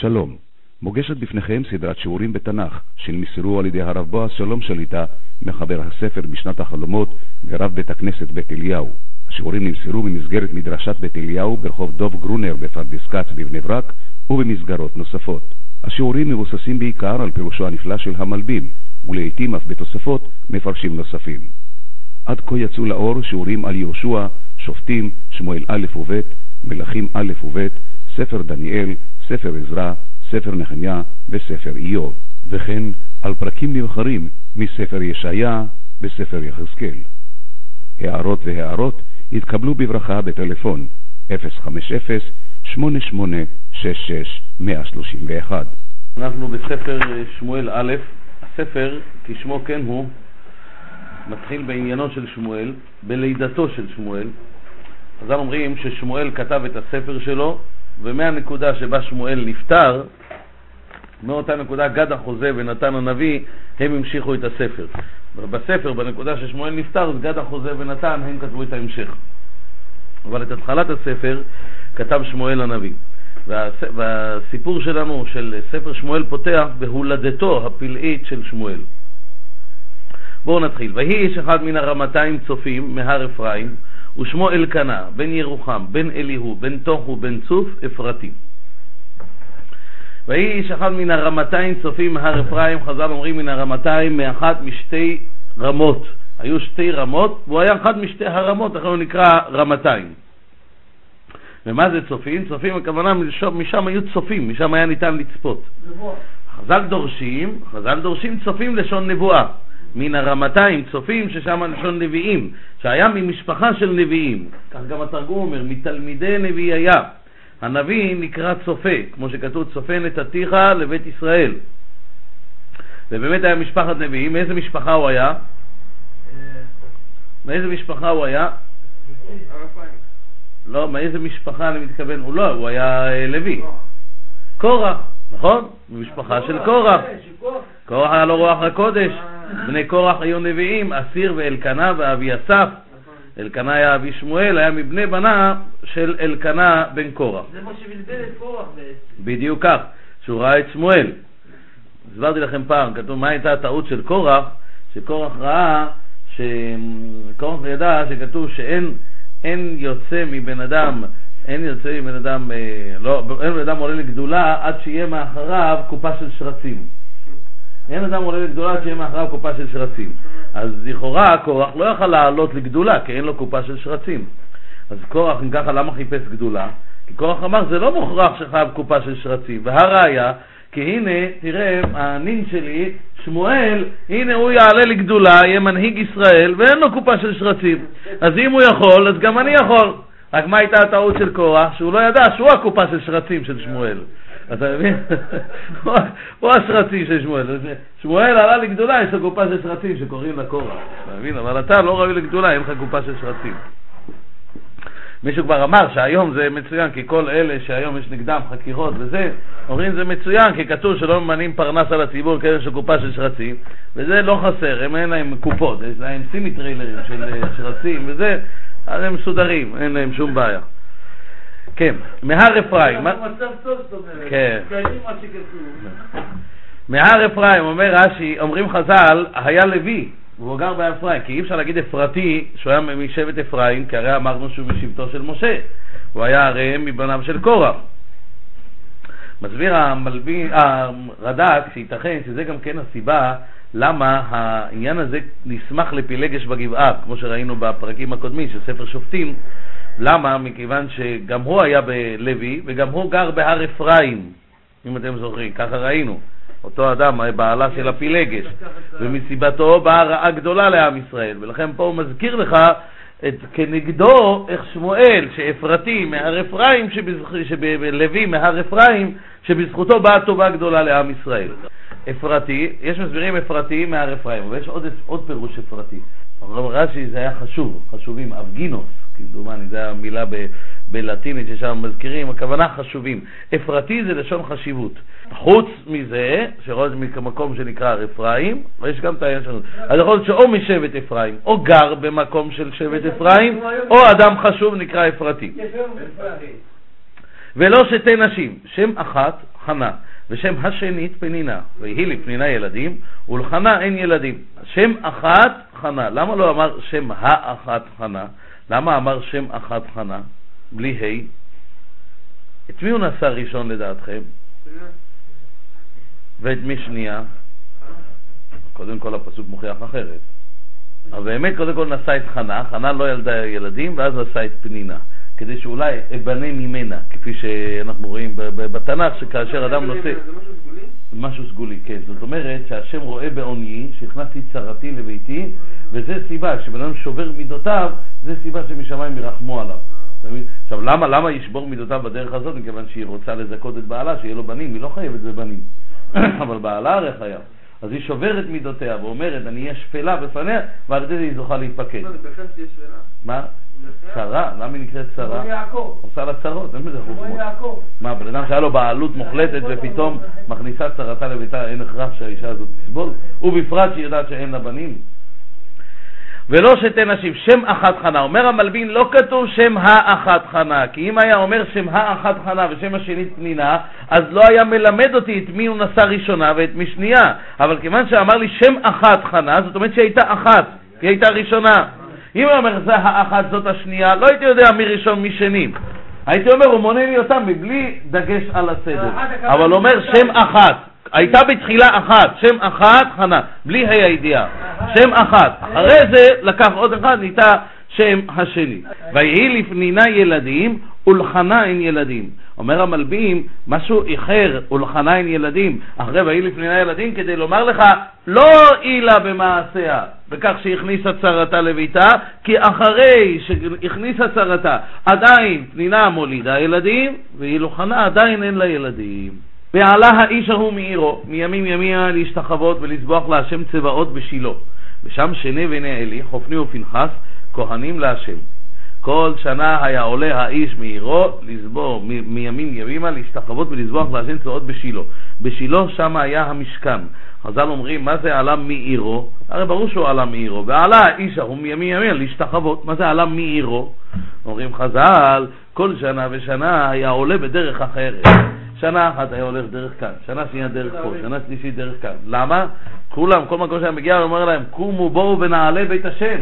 שלום, מוגשת בפניכם סדרת שיעורים בתנ"ך שנמסרו על ידי הרב בועז שלום שליטה, מחבר הספר משנת החלומות ורב בית הכנסת בית אליהו. השיעורים נמסרו במסגרת מדרשת בית אליהו ברחוב דוב גרונר בפרדס כץ בבני ברק ובמסגרות נוספות. השיעורים מבוססים בעיקר על פירושו הנפלא של המלבים, ולעיתים אף בתוספות מפרשים נוספים. עד כה יצאו לאור שיעורים על יהושע, שופטים, שמואל א' וב', מלכים א' וב', ספר דניאל, ספר עזרא, ספר נחמיה וספר איוב, וכן על פרקים נבחרים מספר ישעיה וספר יחזקאל. הערות והערות יתקבלו בברכה בטלפון 050-8866-131. אנחנו בספר שמואל א', הספר, כשמו כן הוא, מתחיל בעניינו של שמואל, בלידתו של שמואל. חז"ל אומרים ששמואל כתב את הספר שלו, ומהנקודה שבה שמואל נפטר, מאותה נקודה גד החוזה ונתן הנביא, הם המשיכו את הספר. בספר, בנקודה ששמואל נפטר, גד החוזה ונתן, הם כתבו את ההמשך. אבל את התחלת הספר כתב שמואל הנביא. והס... והסיפור שלנו, של ספר שמואל, פותח בהולדתו הפלאית של שמואל. בואו נתחיל. ויהי איש אחד מן הרמתיים צופים מהר אפרים, ושמו אלקנה, בן ירוחם, בן אליהו, בן תוכו, בן צוף, אפרתי. ויהי איש אחד מן הרמתיים צופים מהר אפרים, חז"ל אומרים מן הרמתיים, מאחת משתי רמות. היו שתי רמות, והוא היה אחד משתי הרמות, לכן הוא נקרא רמתיים. ומה זה צופים? צופים הכוונה, משם היו צופים, משם היה ניתן לצפות. חז"ל דורשים, חז"ל דורשים צופים לשון נבואה. מן הרמתיים, צופים, ששם לשון נביאים, שהיה ממשפחה של נביאים. כך גם התרגום אומר, מתלמידי נביא היה. הנביא נקרא צופה, כמו שכתוב, צופה נתתיך לבית ישראל. ובאמת היה משפחת נביאים. מאיזה משפחה הוא היה? מאיזה משפחה הוא היה? לא, מאיזה משפחה אני מתכוון? הוא לא, הוא היה לוי. קורח, נכון? ממשפחה של קורח. קורח היה לו רוח הקודש. בני קורח היו נביאים, אסיר ואלקנה ואבי אסף. אלקנה היה אבי שמואל, היה מבני בנה של אלקנה בן קורח. זה מה שבלבל את קורח בעצם. בדיוק כך, שהוא ראה את שמואל. הסברתי לכם פעם, כתוב מה הייתה הטעות של קורח, שקורח ראה, שקורח ידע שכתוב שאין אין יוצא מבן אדם, אין יוצא מבן אדם, אה, לא, אין בן אדם עולה לגדולה עד שיהיה מאחריו קופה של שרצים. אין אדם עולה לגדולה שיהיה מאחריו קופה של שרצים. אז לכאורה קורח לא יכל לעלות לגדולה, כי אין לו קופה של שרצים. אז קורח, אם ככה, למה חיפש גדולה? כי קורח אמר, זה לא מוכרח שחייב קופה של שרצים. והראיה, כי הנה, תראה, הנין שלי, שמואל, הנה הוא יעלה לגדולה, יהיה מנהיג ישראל, ואין לו קופה של שרצים. אז אם הוא יכול, אז גם אני יכול. רק מה הייתה הטעות של קורח? שהוא לא ידע שהוא הקופה של שרצים של שמואל. אתה מבין? הוא השרצים של שמואל. שמואל עלה לגדולה, יש לו קופה של שרצים שקוראים לה קורח. אתה מבין? אבל אתה לא ראוי לגדולה, אין לך קופה של שרצים. מישהו כבר אמר שהיום זה מצוין, כי כל אלה שהיום יש נגדם חקירות וזה, אומרים זה מצוין, כי כתוב שלא ממנים פרנס על הציבור כאלה של קופה של שרצים, וזה לא חסר, הם אין להם קופות, יש להם סימי טריילרים של שרצים וזה, אז הם מסודרים, אין להם שום בעיה. כן, מהר אפרים. כן. מהר אפרים, אומר רש"י, אומרים חז"ל, היה לוי, והוא גר בהר אפרים, כי אי אפשר להגיד אפרתי שהוא היה משבט אפרים, כי הרי אמרנו שהוא משבטו של משה, הוא היה הרי מבניו של קורח. מסביר המלבין, הרד"ק שייתכן שזה גם כן הסיבה למה העניין הזה נסמך לפילגש בגבעה, כמו שראינו בפרקים הקודמים של ספר שופטים. למה? מכיוון שגם הוא היה בלוי וגם הוא גר בהר אפרים, אם אתם זוכרים, ככה ראינו. אותו אדם, בעלה של הפילגש, ומסיבתו באה רעה גדולה לעם ישראל, ולכן פה הוא מזכיר לך את כנגדו איך שמואל, שאפרתי מהר אפרים, שלוי מהר אפרים, שבזכותו באה טובה גדולה לעם ישראל. אפרתי, יש מסבירים אפרתי מהר אפרים, אבל יש עוד, עוד פירוש אפרתי. רש"י זה היה חשוב, חשובים, אבגינוס, כמדומני, זו המילה ב, בלטינית ששם מזכירים, הכוונה חשובים. אפרתי זה לשון חשיבות. חוץ מזה, שרואה מקום שנקרא אפרים, ויש גם את העניין שלנו. אז יכול להיות שאו משבט אפרים, או גר במקום של שבט אפרים, או אדם חשוב נקרא אפרתי. ולא שתי נשים, שם אחת חנה, ושם השנית פנינה, ויהי לפנינה ילדים, ולחנה אין ילדים. שם אחת חנה. למה לא אמר שם האחת חנה? למה אמר שם אחת חנה? בלי ה'? את מי הוא נשא ראשון לדעתכם? ואת מי שנייה? קודם כל הפסוק מוכיח אחרת. אבל באמת קודם כל נשא את חנה, חנה לא ילדה ילדים, ואז נשא את פנינה. כדי שאולי אבנה ממנה, כפי שאנחנו רואים בתנ"ך, שכאשר אדם נושא... זה משהו סגולי? משהו סגולי, כן. זאת אומרת שהשם רואה בעוני שהכנסתי צרתי לביתי, וזה סיבה, כשבן אדם שובר מידותיו, זה סיבה שמשמיים ירחמו עליו. עכשיו, למה, למה ישבור מידותיו בדרך הזאת? מכיוון שהיא רוצה לזכות את בעלה, שיהיה לו בנים, היא לא חייבת בבנים. אבל בעלה הרי חייב. אז היא שוברת מידותיה ואומרת, אני אהיה שפלה בפניה, ועל ידי זה היא זוכה להיפקד. מה? צרה? למה היא נקראת צרה? עושה לה צרות, אין בזה כמו חוכמות. מה, בן אדם שהיה לו בעלות מוחלטת ופתאום מכניסה צרתה לביתה, אין הכרח שהאישה הזאת תסבול? ובפרט שהיא יודעת שאין לה בנים. ולא שתי נשים, שם אחת חנה. אומר המלבין, לא כתוב שם האחת חנה, כי אם היה אומר שם האחת חנה ושם השנית פנינה, אז לא היה מלמד אותי את מי הוא נשא ראשונה ואת מי שנייה. אבל כיוון שאמר לי שם אחת חנה, זאת אומרת שהיא הייתה אחת, היא הייתה ראשונה. אם הוא אומר זה האחת זאת השנייה, לא הייתי יודע מי ראשון מי שני. הייתי אומר, הוא מונה לי אותם מבלי דגש על הסדר. אבל אומר שם אחת. הייתה בתחילה אחת, שם אחת חנה, בלי ה' הידיעה, שם אחת. אחרי זה לקח עוד אחד, נהייתה שם השני. ויהי לפנינה ילדים, ולחנה ילדים. אומר המלבים, משהו איחר, ולחנה ילדים, אחרי ויהי לפנינה ילדים, כדי לומר לך, לא הועילה במעשיה, בכך שהכניסה צרתה לביתה, כי אחרי שהכניסה צרתה, עדיין פנינה מולידה ילדים, ואילו חנה עדיין אין לה ילדים. ועלה האיש ההוא מעירו, מימים ימימה להשתחוות ולזבוח להשם צבאות בשילה. ושם שני בני עלי, חופני ופנחס, כהנים להשם. כל שנה היה עולה האיש מעירו לסבור מ- מימים ימימה להשתחוות ולזבוח להשם צבאות בשילה. בשילה שם היה המשכן. חז"ל אומרים, מה זה עלה מעירו? הרי ברור שהוא עלה מעירו. ועלה האיש ההוא מימים ימימה להשתחוות. מה זה עלה מעירו? אומרים חז"ל, כל שנה ושנה היה עולה בדרך אחרת. שנה אחת היה הולך דרך כאן, שנה שנייה דרך פה, שנה שלישית דרך כאן. למה? כולם, כל מקום שהיה מגיע, הוא אומר להם, קומו בואו ונעלה בית השם.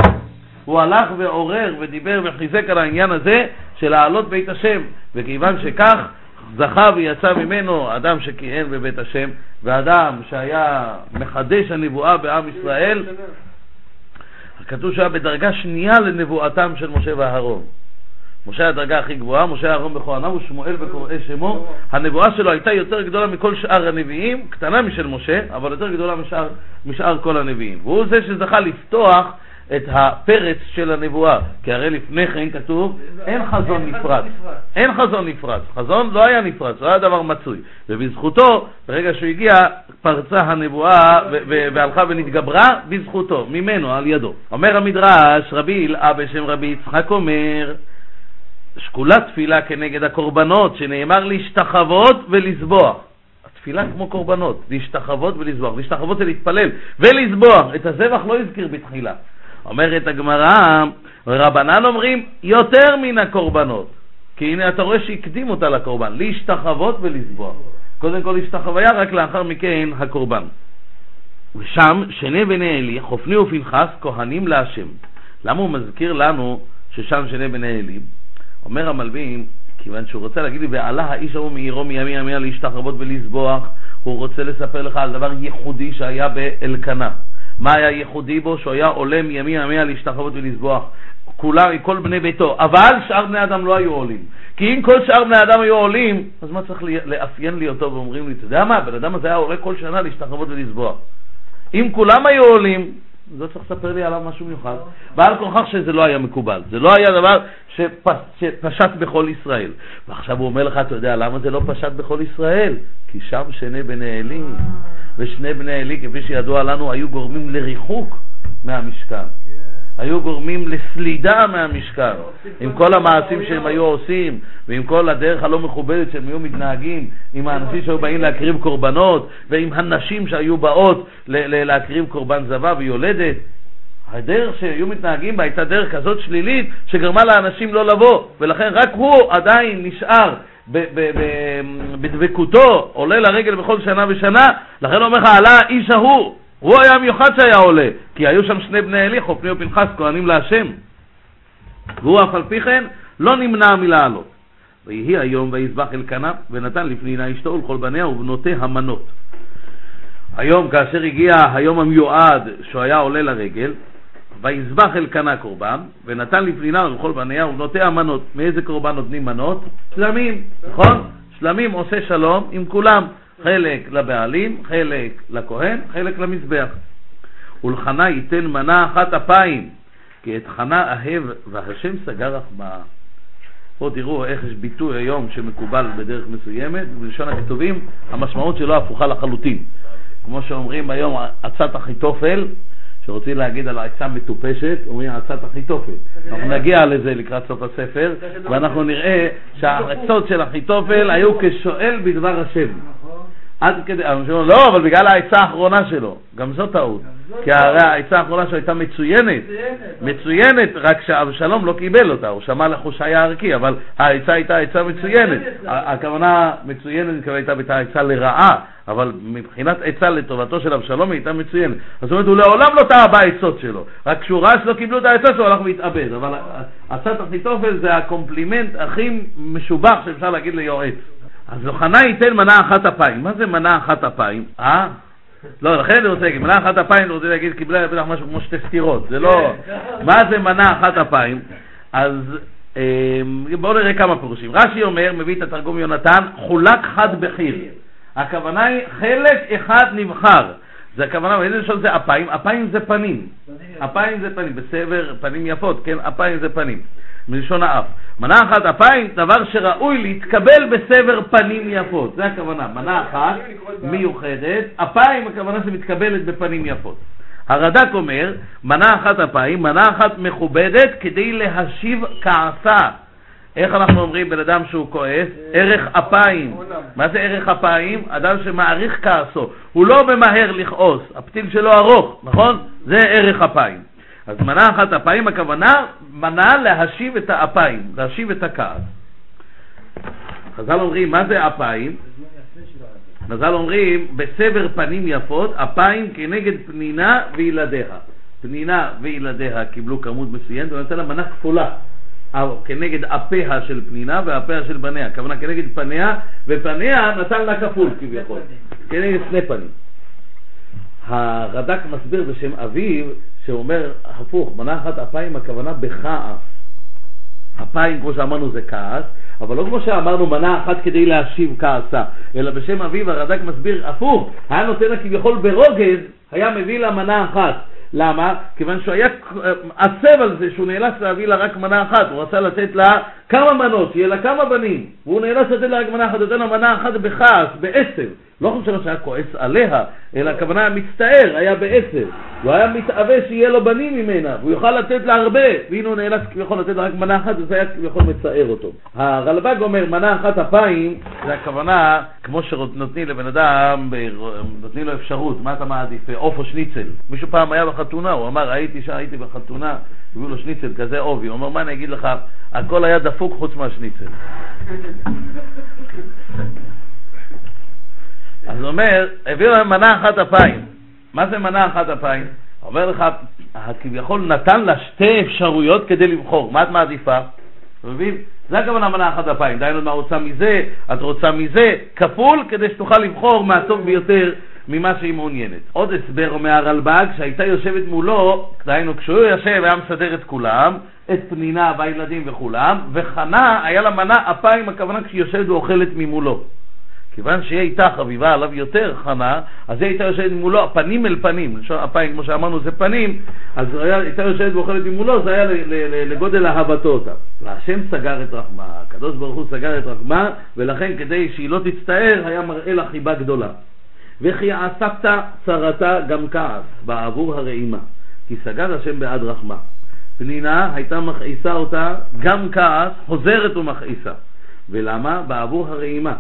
הוא הלך ועורר ודיבר וחיזק על העניין הזה של לעלות בית השם, וכיוון שכך זכה ויצא ממנו אדם שכיהן בבית השם, ואדם שהיה מחדש הנבואה בעם ישראל, כתוב שהיה בדרגה שנייה לנבואתם של משה ואהרון. משה הדרגה הכי גבוהה, משה אהרון בכהניו ושמואל בקוראי שמו. הנבואה שלו הייתה יותר גדולה מכל שאר הנביאים, קטנה משל משה, אבל יותר גדולה משאר, משאר כל הנביאים. והוא זה שזכה לפתוח את הפרץ של הנבואה, כי הרי לפני כן כתוב, אין חזון נפרד. אין חזון נפרד. חזון לא היה נפרד, זה לא היה דבר מצוי. ובזכותו, ברגע שהוא הגיע, פרצה הנבואה והלכה ונתגברה בזכותו, ממנו, על ידו. אומר המדרש, רבי אלאה בשם רבי יצחק אומר, שקולה תפילה כנגד הקורבנות, שנאמר להשתחוות ולזבוח. התפילה כמו קורבנות, להשתחוות ולזבוח. להשתחוות זה להתפלל ולזבוח. את הזבח לא הזכיר בתחילה. אומרת הגמרא, רבנן אומרים יותר מן הקורבנות. כי הנה אתה רואה שהקדים אותה לקורבן, להשתחוות ולזבוח. קודם כל השתחוויה, רק לאחר מכן הקורבן. ושם שני בני עלי, חופני ופנחס, כהנים להשם. למה הוא מזכיר לנו ששם שני בני עלי? אומר המלבים, כיוון שהוא רוצה להגיד לי, ועלה האיש ההוא מעירו מימי ימיה להשתחוות ולזבוח, הוא רוצה לספר לך על דבר ייחודי שהיה באלקנה. מה היה ייחודי בו? שהוא היה עולה מימי ימיה להשתחוות ולזבוח. כולם, כל בני ביתו, אבל שאר בני אדם לא היו עולים. כי אם כל שאר בני אדם היו עולים, אז מה צריך לאפיין לי אותו ואומרים לי, אתה יודע מה, הבן אדם הזה היה עולה כל שנה להשתחוות ולזבוח. אם כולם היו עולים, לא צריך לספר לי עליו משהו מיוחד. בעל כוכך שזה לא היה מקובל. זה לא היה דבר שפש, שפשט בכל ישראל. ועכשיו הוא אומר לך, אתה יודע למה זה לא פשט בכל ישראל? כי שם שני בני עלי, ושני בני עלי, כפי שידוע לנו, היו גורמים לריחוק מהמשכן. היו גורמים לסלידה מהמשכן, עם כל המעשים שהם היו עושים, ועם כל הדרך הלא מכובדת שהם היו מתנהגים, עם האנשים שהיו באים להקריב קורבנות, ועם הנשים שהיו באות להקריב קורבן זבה ויולדת. הדרך שהיו מתנהגים בה הייתה דרך כזאת שלילית, שגרמה לאנשים לא לבוא, ולכן רק הוא עדיין נשאר בדבקותו עולה לרגל בכל שנה ושנה, לכן אומר לך, עלה האיש ההוא, הוא היה המיוחד שהיה עולה, כי היו שם שני בני אלי, חופני ופנחס, כהנים להשם. והוא אף על פי כן לא נמנע מלעלות. ויהי היום ויזבח אלקנה, ונתן לפנינה אשתו ולכל בניה ובנותיה המנות. היום, כאשר הגיע היום המיועד שהוא היה עולה לרגל, ויזבח אלקנה קורבן, ונתן לפנינה ולכל בניה ובנותיה מנות. מאיזה קורבן נותנים מנות? שלמים, נכון? שלמים עושה שלום עם כולם. חלק לבעלים, חלק לכהן, חלק למזבח. ולחנה ייתן מנה אחת אפיים, כי את חנה אהב והשם סגר רחמה. פה תראו איך יש ביטוי היום שמקובל בדרך מסוימת, בלשון הכתובים המשמעות שלו הפוכה לחלוטין. כמו שאומרים היום עצת אחיתופל, שרוצים להגיד על העצה מטופשת, אומרים עצת אחיתופל. אנחנו נגיע לזה לקראת סוף הספר, ואנחנו נראה שהעצות של אחיתופל היו כשואל בדבר השם. עד כדי, אומרים, לא, אבל בגלל העצה האחרונה שלו, גם זו טעות. כי הרי העצה האחרונה שלו הייתה מצוינת, מצוינת, רק שאבשלום לא קיבל אותה, הוא שמע לחושי הערכי, אבל העצה הייתה עצה מצוינת. הכוונה מצוינת, הכוונה הייתה עצה לרעה, אבל מבחינת עצה לטובתו של אבשלום היא הייתה מצוינת. זאת אומרת, הוא לעולם לא טעה בעצות שלו, רק כשהוא ראה שלא קיבלו את העצות שלו, הוא הלך והתאבד. אבל עצת אחיתופל זה הקומפלימנט הכי משובח שאפשר להגיד ליועץ. אז ולחנה ייתן מנה אחת אפיים. מה זה מנה אחת אפיים? אה? לא, לכן אני רוצה להגיד, מנה אחת אפיים, אני רוצה להגיד, קיבלה בטח משהו כמו שתי סטירות. זה לא... מה זה מנה אחת אפיים? אז אה, בואו נראה כמה פירושים. רש"י אומר, מביא את התרגום יונתן, חולק חד בחיר. הכוונה היא חלק אחד נבחר. זה הכוונה, באיזה לשון זה אפיים? אפיים זה פנים. אפיים זה פנים, בסבר פנים יפות, כן? אפיים זה פנים. מלשון האף. מנה אחת אפיים, דבר שראוי להתקבל בסבר פנים יפות. זה הכוונה. מנה אחת מיוחדת, אפיים הכוונה שמתקבלת בפנים יפות. הרד"ק אומר, מנה אחת אפיים, מנה אחת מכובדת כדי להשיב כעסה. איך אנחנו אומרים בן אדם שהוא כועס? ערך אפיים. מה זה ערך אפיים? אדם שמעריך כעסו. הוא לא ממהר לכעוס, הפתיל שלו ארוך, נכון? זה ערך אפיים. אז מנה אחת אפיים, הכוונה מנה להשיב את האפיים, להשיב את הכעס. חז"ל אומרים, מה זה אפיים? חז"ל אומרים, בסבר פנים יפות, אפיים כנגד פנינה וילדיה. פנינה וילדיה קיבלו כמות מסוימת, ונותן לה מנה כפולה. או כנגד אפיה של פנינה ואפיה של בניה, הכוונה כנגד פניה, ופניה נתן לה כפול כביכול, כנגד שני פנים. הרד"ק מסביר בשם אביו, שאומר הפוך, מנה אחת אפיים הכוונה בכעס. אפיים, כמו שאמרנו, זה כעס, אבל לא כמו שאמרנו, מנה אחת כדי להשיב כעסה, אלא בשם אביו הרד"ק מסביר הפוך, היה נותן לה כביכול ברוגז, היה מביא לה מנה אחת. למה? כיוון שהוא היה עצב על זה שהוא נאלץ להביא לה רק מנה אחת, הוא רצה לתת לה כמה מנות, שיהיה לה כמה בנים, והוא נאלץ לתת לה רק מנה אחת, נותן לה מנה אחת בכעס, בעצב. לא חושב שהיה כועס עליה, אלא הכוונה היה מצטער, היה בעצב. הוא היה מתאווה שיהיה לו בנים ממנה, והוא יוכל לתת לה הרבה, והנה הוא נאלץ כביכול לתת לה רק מנה אחת, וזה היה כביכול מצער אותו. הרלב"ג אומר, מנה אחת אפיים, זה הכוונה, כמו שנותנים לבן אדם, נותנים לו אפשרות, מה אתה מעדיף, עוף או שניצל. מישהו פעם היה בחתונה, הוא אמר, הייתי שם, הייתי בחתונה, הביאו לו שניצל כזה עובי, הוא אומר, מה אני אגיד לך, הכל היה דפוק חוץ מהשניצל. אז הוא אומר, הביאו להם מנה אחת אפיים. מה זה מנה אחת אפיים? אומר לך, כביכול נתן לה שתי אפשרויות כדי לבחור, מה את מעדיפה? אתה מבין? זה הכוונה מנה אחת אפיים, דהיינו מה רוצה מזה, את רוצה מזה, כפול כדי שתוכל לבחור מהטוב ביותר ממה שהיא מעוניינת. עוד הסבר אומר הרלב"ג, שהייתה יושבת מולו, דהיינו כשהוא יושב היה מסדר את כולם, את פנינה והילדים וכולם, וחנה היה לה מנה אפיים, הכוונה כשהיא יושבת ואוכלת ממולו. כיוון שהיא הייתה חביבה עליו יותר, חנה, אז היא הייתה יושבת מולו, פנים אל פנים, לשון אפיים, כמו שאמרנו, זה פנים, אז היא הייתה יושבת ואוכלת ממולו, זה היה לגודל אהבתו אותה. והשם סגר את רחמה, הקדוש ברוך הוא סגר את רחמה, ולכן כדי שהיא לא תצטער, היה מראה לה חיבה גדולה. וכי אספת צרתה גם כעס, בעבור הרעימה, כי סגר השם בעד רחמה. פנינה הייתה מכעיסה אותה גם כעס, חוזרת ומכעיסה. ולמה? בעבור הרעימה.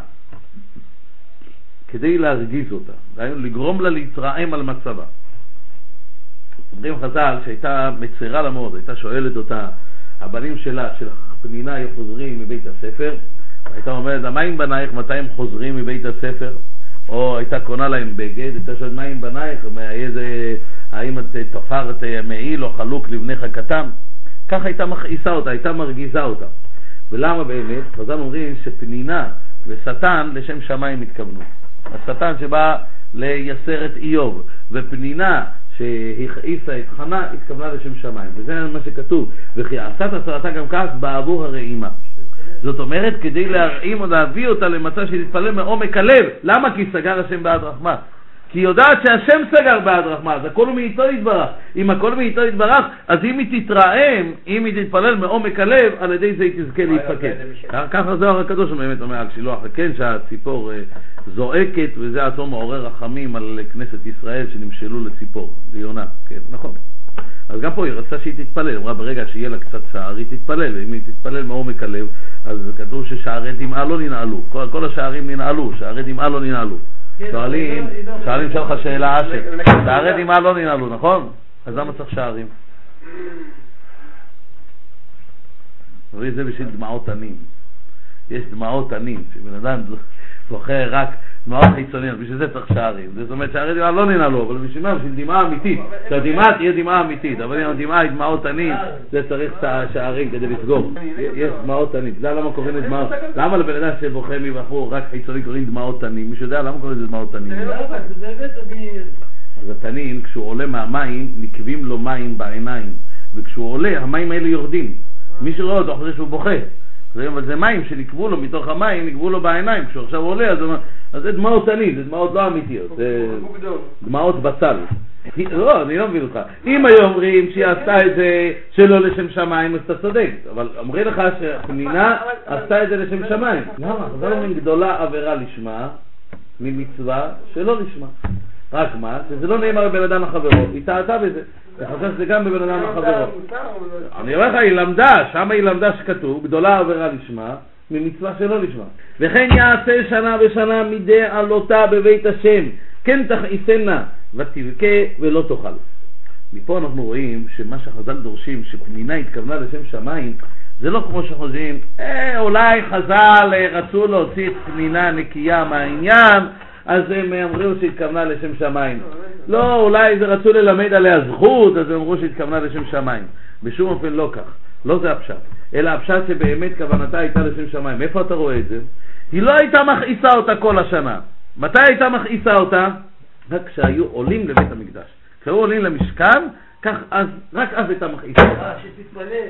כדי להרגיז אותה, דהיינו לגרום לה להתרעם על מצבה. אומרים חז"ל שהייתה מצרה לה מאוד, הייתה שואלת אותה, הבנים שלה, של פנינה, היו חוזרים מבית הספר, הייתה אומרת מה עם בנייך, מתי הם חוזרים מבית הספר? או הייתה קונה להם בגד, הייתה שואלת, מה עם בנייך, איזה, האם את תפרת אה, מעיל או חלוק לבנך הקטן? ככה הייתה מכעיסה אותה, הייתה מרגיזה אותה. ולמה באמת? חז"ל אומרים שפנינה ושטן לשם שמיים התכוונו. השטן שבא לייסר את איוב, ופנינה שהכעיסה את חנה התכוונה לשם שמיים. וזה מה שכתוב, וכי עשת עשרתה גם כעס בעבור הרעימה. זאת אומרת, כדי להרעים או להביא אותה למצב שהיא תתפלל מעומק הלב. למה? כי סגר השם בעד רחמה. כי היא יודעת שהשם סגר בעד רחמה, אז הכל הוא מאיתו יתברך. אם הכל מאיתו יתברך, אז אם היא תתרעם, אם היא תתפלל מעומק הלב, על ידי זה היא תזכה להתפקד. ככה זוהר הקדוש באמת אומר על שילוח הקן, שהציפור אה, זועקת, וזה עצמו מעורר רחמים על כנסת ישראל שנמשלו לציפור, ליונה, כן, נכון. אז גם פה היא רצתה שהיא תתפלל, אמרה ברגע שיהיה לה קצת שער היא תתפלל, ואם היא תתפלל מעומק הלב, אז כתוב ששערי דמעה לא ננעלו, כל, כל השערים ננעלו, שערי דמעה לא ננעלו. שואלים, לא- לא- שואלים שלך שאלה אשר, שערי דמעה לא ננעלו, נכון? אז למה צריך שערים? אבל זה בשביל דמעות תנים. יש דמעות תנים, שבן אדם זוכר רק דמעות חיצוניות, בשביל זה צריך שערים. זאת אומרת שערי דמעה לא ננעלו, אבל בשביל מה? בשביל דמעה אמיתית. שהדמעה תהיה דמעה אמיתית, אבל אם הדמעה היא דמעות תנים, זה צריך את השערים כדי לסגור. יש דמעות. אתה יודע למה קוראים לזה דמעות? למה לבן אדם שבוכה מבחור רק חיצוני קוראים דמעות תנים? מישהו יודע למה קוראים לזה דמעות תנים? זה לא זה אני... אז התנין, כשהוא עולה מהמים, נקבים לו מים בעיניים, וכשהוא עולה, המים האלה יורדים. מי שרואה אותו חושב שהוא בוכה. זה- אבל זה מים שנקבו לו מתוך המים, נקבו לו בעיניים. כשהוא עכשיו עולה, אז, אז זה דמעות תנין, זה דמעות לא אמיתיות, זה דמעות בצל. לא, אני לא מבין אותך. אם היו אומרים שהיא עשתה את זה שלא לשם שמיים, אז אתה צודק. אבל אומרים לך שפנינה עשתה את זה לשם שמיים. למה? חז"ל אומרים גדולה עבירה לשמה ממצווה שלא לשמה. רק מה? שזה לא נאמר בבן אדם לחברו, היא טעתה בזה. וחשב שזה גם בבן אדם לחברו. אני אומר לך, היא למדה, שם היא למדה שכתוב, גדולה עבירה לשמה, ממצווה שלא לשמה. וכן יעשה שנה בשנה מדי עלותה בבית השם, כן תכעיסנה, ותבכה ולא תאכל. מפה אנחנו רואים שמה שחז"ל דורשים, שפנינה התכוונה לשם שמיים, זה לא כמו שחושבים, אה, אולי חז"ל אה, רצו להוציא את פנינה נקייה מהעניין, אז הם אמרו שהתכוונה לשם שמיים. לא, אולי זה רצו ללמד עליה זכות, אז הם אמרו שהתכוונה לשם שמיים. בשום אופן לא כך. לא זה הפשט. אלא הפשט שבאמת כוונתה הייתה לשם שמיים. איפה אתה רואה את זה? היא לא הייתה מכעיסה אותה כל השנה. מתי הייתה מכעיסה אותה? רק כשהיו עולים לבית המקדש. כשהיו עולים למשכן, כך אז, רק אז הייתה מכעיסה אותה. אה.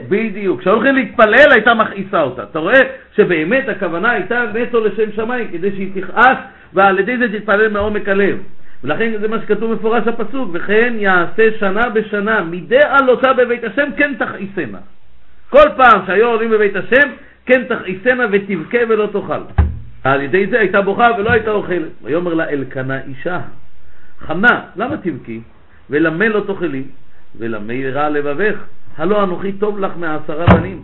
בדיוק. כשהולכים להתפלל הייתה מכעיסה אותה. אתה רואה שבאמת הכוונה הייתה נטו לשם שמיים, כדי שהיא תכעס, ועל ידי זה תתפלל מעומק הלב. ולכן זה מה שכתוב מפורש בפסוק, וכן יעשה שנה בשנה, מדי עלותה בבית השם כן תכעיסנה. כל פעם שהיו עולים בבית השם, כן תכעיסנה ותבכה ולא תאכל. על ידי זה הייתה בוכה ולא הייתה אוכלת. ויאמר לה אלקנה אישה, חנה, למה תבכי? ולמה לא תאכלי? ולמה ירע לבבך? הלא אנוכי טוב לך מעשרה בנים.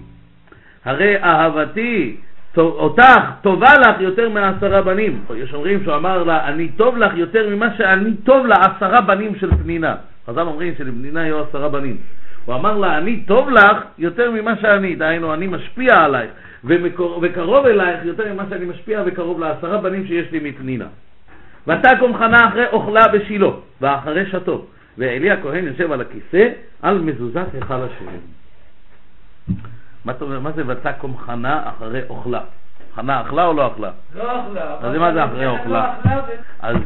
הרי אהבתי אותך טובה לך יותר מעשרה בנים. יש אומרים שהוא אמר לה, אני טוב לך יותר ממה שאני טוב לעשרה בנים של פנינה. חז"ל אומרים שלפנינה היו עשרה בנים. הוא אמר לה, אני טוב לך יותר ממה שאני, דהיינו, אני משפיע עלייך, ומקור- וקרוב אלייך יותר ממה שאני משפיע וקרוב לעשרה בנים שיש לי מפנינה. ותקום חנה אחרי אוכלה בשילה, ואחרי שתו, ואלי הכהן יושב על הכיסא על מזוזת היכל השם. מה אתה אומר, מה זה ותקום חנה אחרי אוכלה? חנה אכלה או לא אכלה? לא אכלה. אז מה זה אחרי לא אוכלה? ו- אז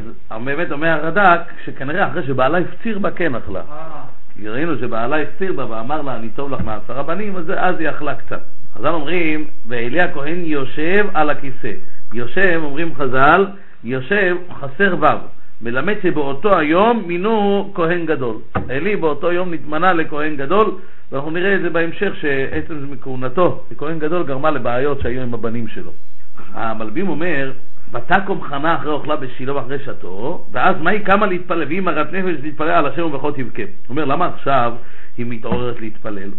באמת אומר הרד"ק, שכנראה אחרי שבעלה הפציר בה כן אכלה. אה, כי ראינו שבעלה הפציר בה ואמר לה, אני טוב לך מעשרה בנים, אז, אז היא אכלה קצת. חז"ל אומרים, ואלי הכהן יושב על הכיסא. יושב, אומרים חז"ל, יושב חסר ו', מלמד שבאותו היום מינו כהן גדול. אלי באותו יום נתמנה לכהן גדול, ואנחנו נראה את זה בהמשך, שעצם מכהונתו ככהן גדול גרמה לבעיות שהיו עם הבנים שלו. המלבים אומר, ותקום חנה אחרי אוכלה בשילה ואחרי שתו, ואז מה היא קמה להתפלל, והיא מרת נפש להתפלל על השם ובכל תבכה. הוא אומר, למה עכשיו היא מתעוררת להתפלל?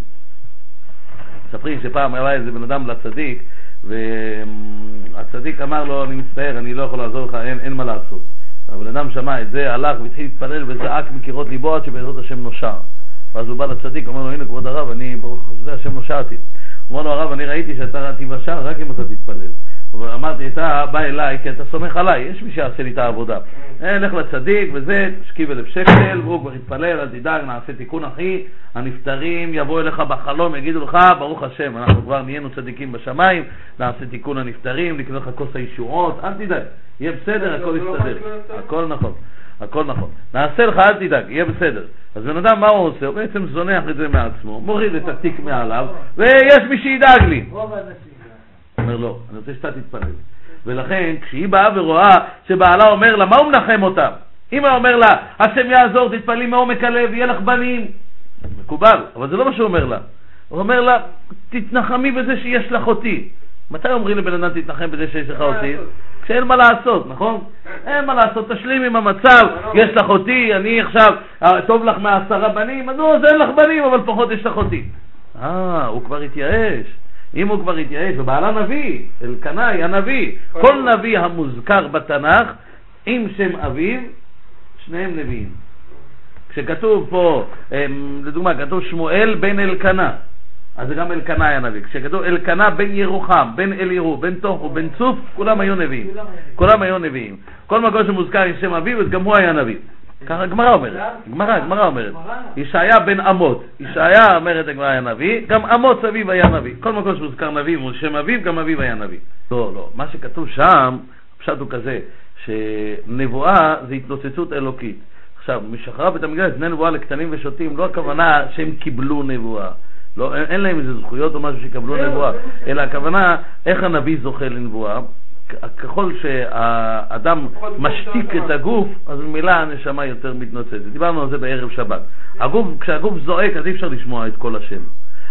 מספרים שפעם היה איזה בן אדם לצדיק, והצדיק אמר לו, אני מצטער, אני לא יכול לעזור לך, אין, אין מה לעשות. הבן אדם שמע את זה, הלך והתחיל להתפלל וזעק מקירות ליבו עד שבעזרת השם נושר. ואז הוא בא לצדיק, אומר לו, הנה כבוד הרב, אני ברוך חסדי השם נושעתי. אומר לו הרב, אני ראיתי שאתה תיוושע רק אם אתה תתפלל. אבל אמרתי, אתה בא אליי כי אתה סומך עליי, יש מי שיעשה לי את העבודה. אה, לך לצדיק וזה, תשכיב אלף שקל, והוא כבר יתפלל, אל תדאג, נעשה תיקון אחי, הנפטרים יבואו אליך בחלום, יגידו לך, ברוך השם, אנחנו כבר נהיינו צדיקים בשמיים, נעשה תיקון הנפטרים, נקנה לך כוס הישועות, אל תדאג, יהיה בסדר, הכל יסתדר. הכל נכון. הכל נכון. נעשה לך, אל תדאג, יהיה בסדר. אז בן אדם, מה הוא עושה? הוא בעצם זונח את זה מעצמו, מוריד את התיק מעליו, ויש מי שידאג לי. רוב האנשים. אומר לא, אני רוצה שאתה תתפלל. ולכן, כשהיא באה ורואה שבעלה אומר לה, מה הוא מנחם אותה? הוא אומר לה, השם יעזור, תתפללי מעומק הלב, יהיה לך בנים. מקובל, אבל זה לא מה שהוא אומר לה. הוא אומר לה, תתנחמי בזה שיש לך אותי. מתי אומרים לבן אדם תתנחם בזה שיש לך אותי? כשאין מה לעשות, נכון? אין מה לעשות, תשלים עם המצב, יש לך אותי, אני עכשיו, אה, טוב לך מעשרה בנים, אז נו, אז אין לך בנים, אבל לפחות יש לך אותי. אה, הוא כבר התייאש. אם הוא כבר התייאש, ובעלה נביא, אלקנאי הנביא, כל נביא המוזכר בתנ"ך, עם שם אביו, שניהם נביאים. כשכתוב פה, אמ, לדוגמה, כתוב שמואל בן אלקנה, אז זה גם אלקנה היה נביא. כשכתוב אלקנה בן ירוחם, בן אליהו, בן תוכו, בן צוף, כולם היו נביאים. כולם היו נביאים. כל מקום שמוזכר עם שם אביו, אז גם הוא היה נביא. ככה הגמרא אומרת, גמרא, גמרא אומרת. ישעיה בן אמות, ישעיה אומרת הגמרא היה נביא, גם אמוץ אביו היה נביא. כל מקום שמוזכר נביא שם אביו, גם אביו היה נביא. לא, לא, מה שכתוב שם, הפשט הוא כזה, שנבואה זה התנוצצות אלוקית. עכשיו, משחרר בית המקדש, בני נבואה לקטנים ושוטים, לא הכוונה שהם קיבלו נבואה. לא, אין, אין להם איזה זכויות או משהו שיקבלו נבואה, אלא הכוונה איך הנביא זוכה לנבואה. ככל שהאדם משתיק את הגוף, אז ממילא הנשמה יותר מתנוצצת. דיברנו על זה בערב שבת. הגוף, כשהגוף זועק, אז אי אפשר לשמוע את כל השם.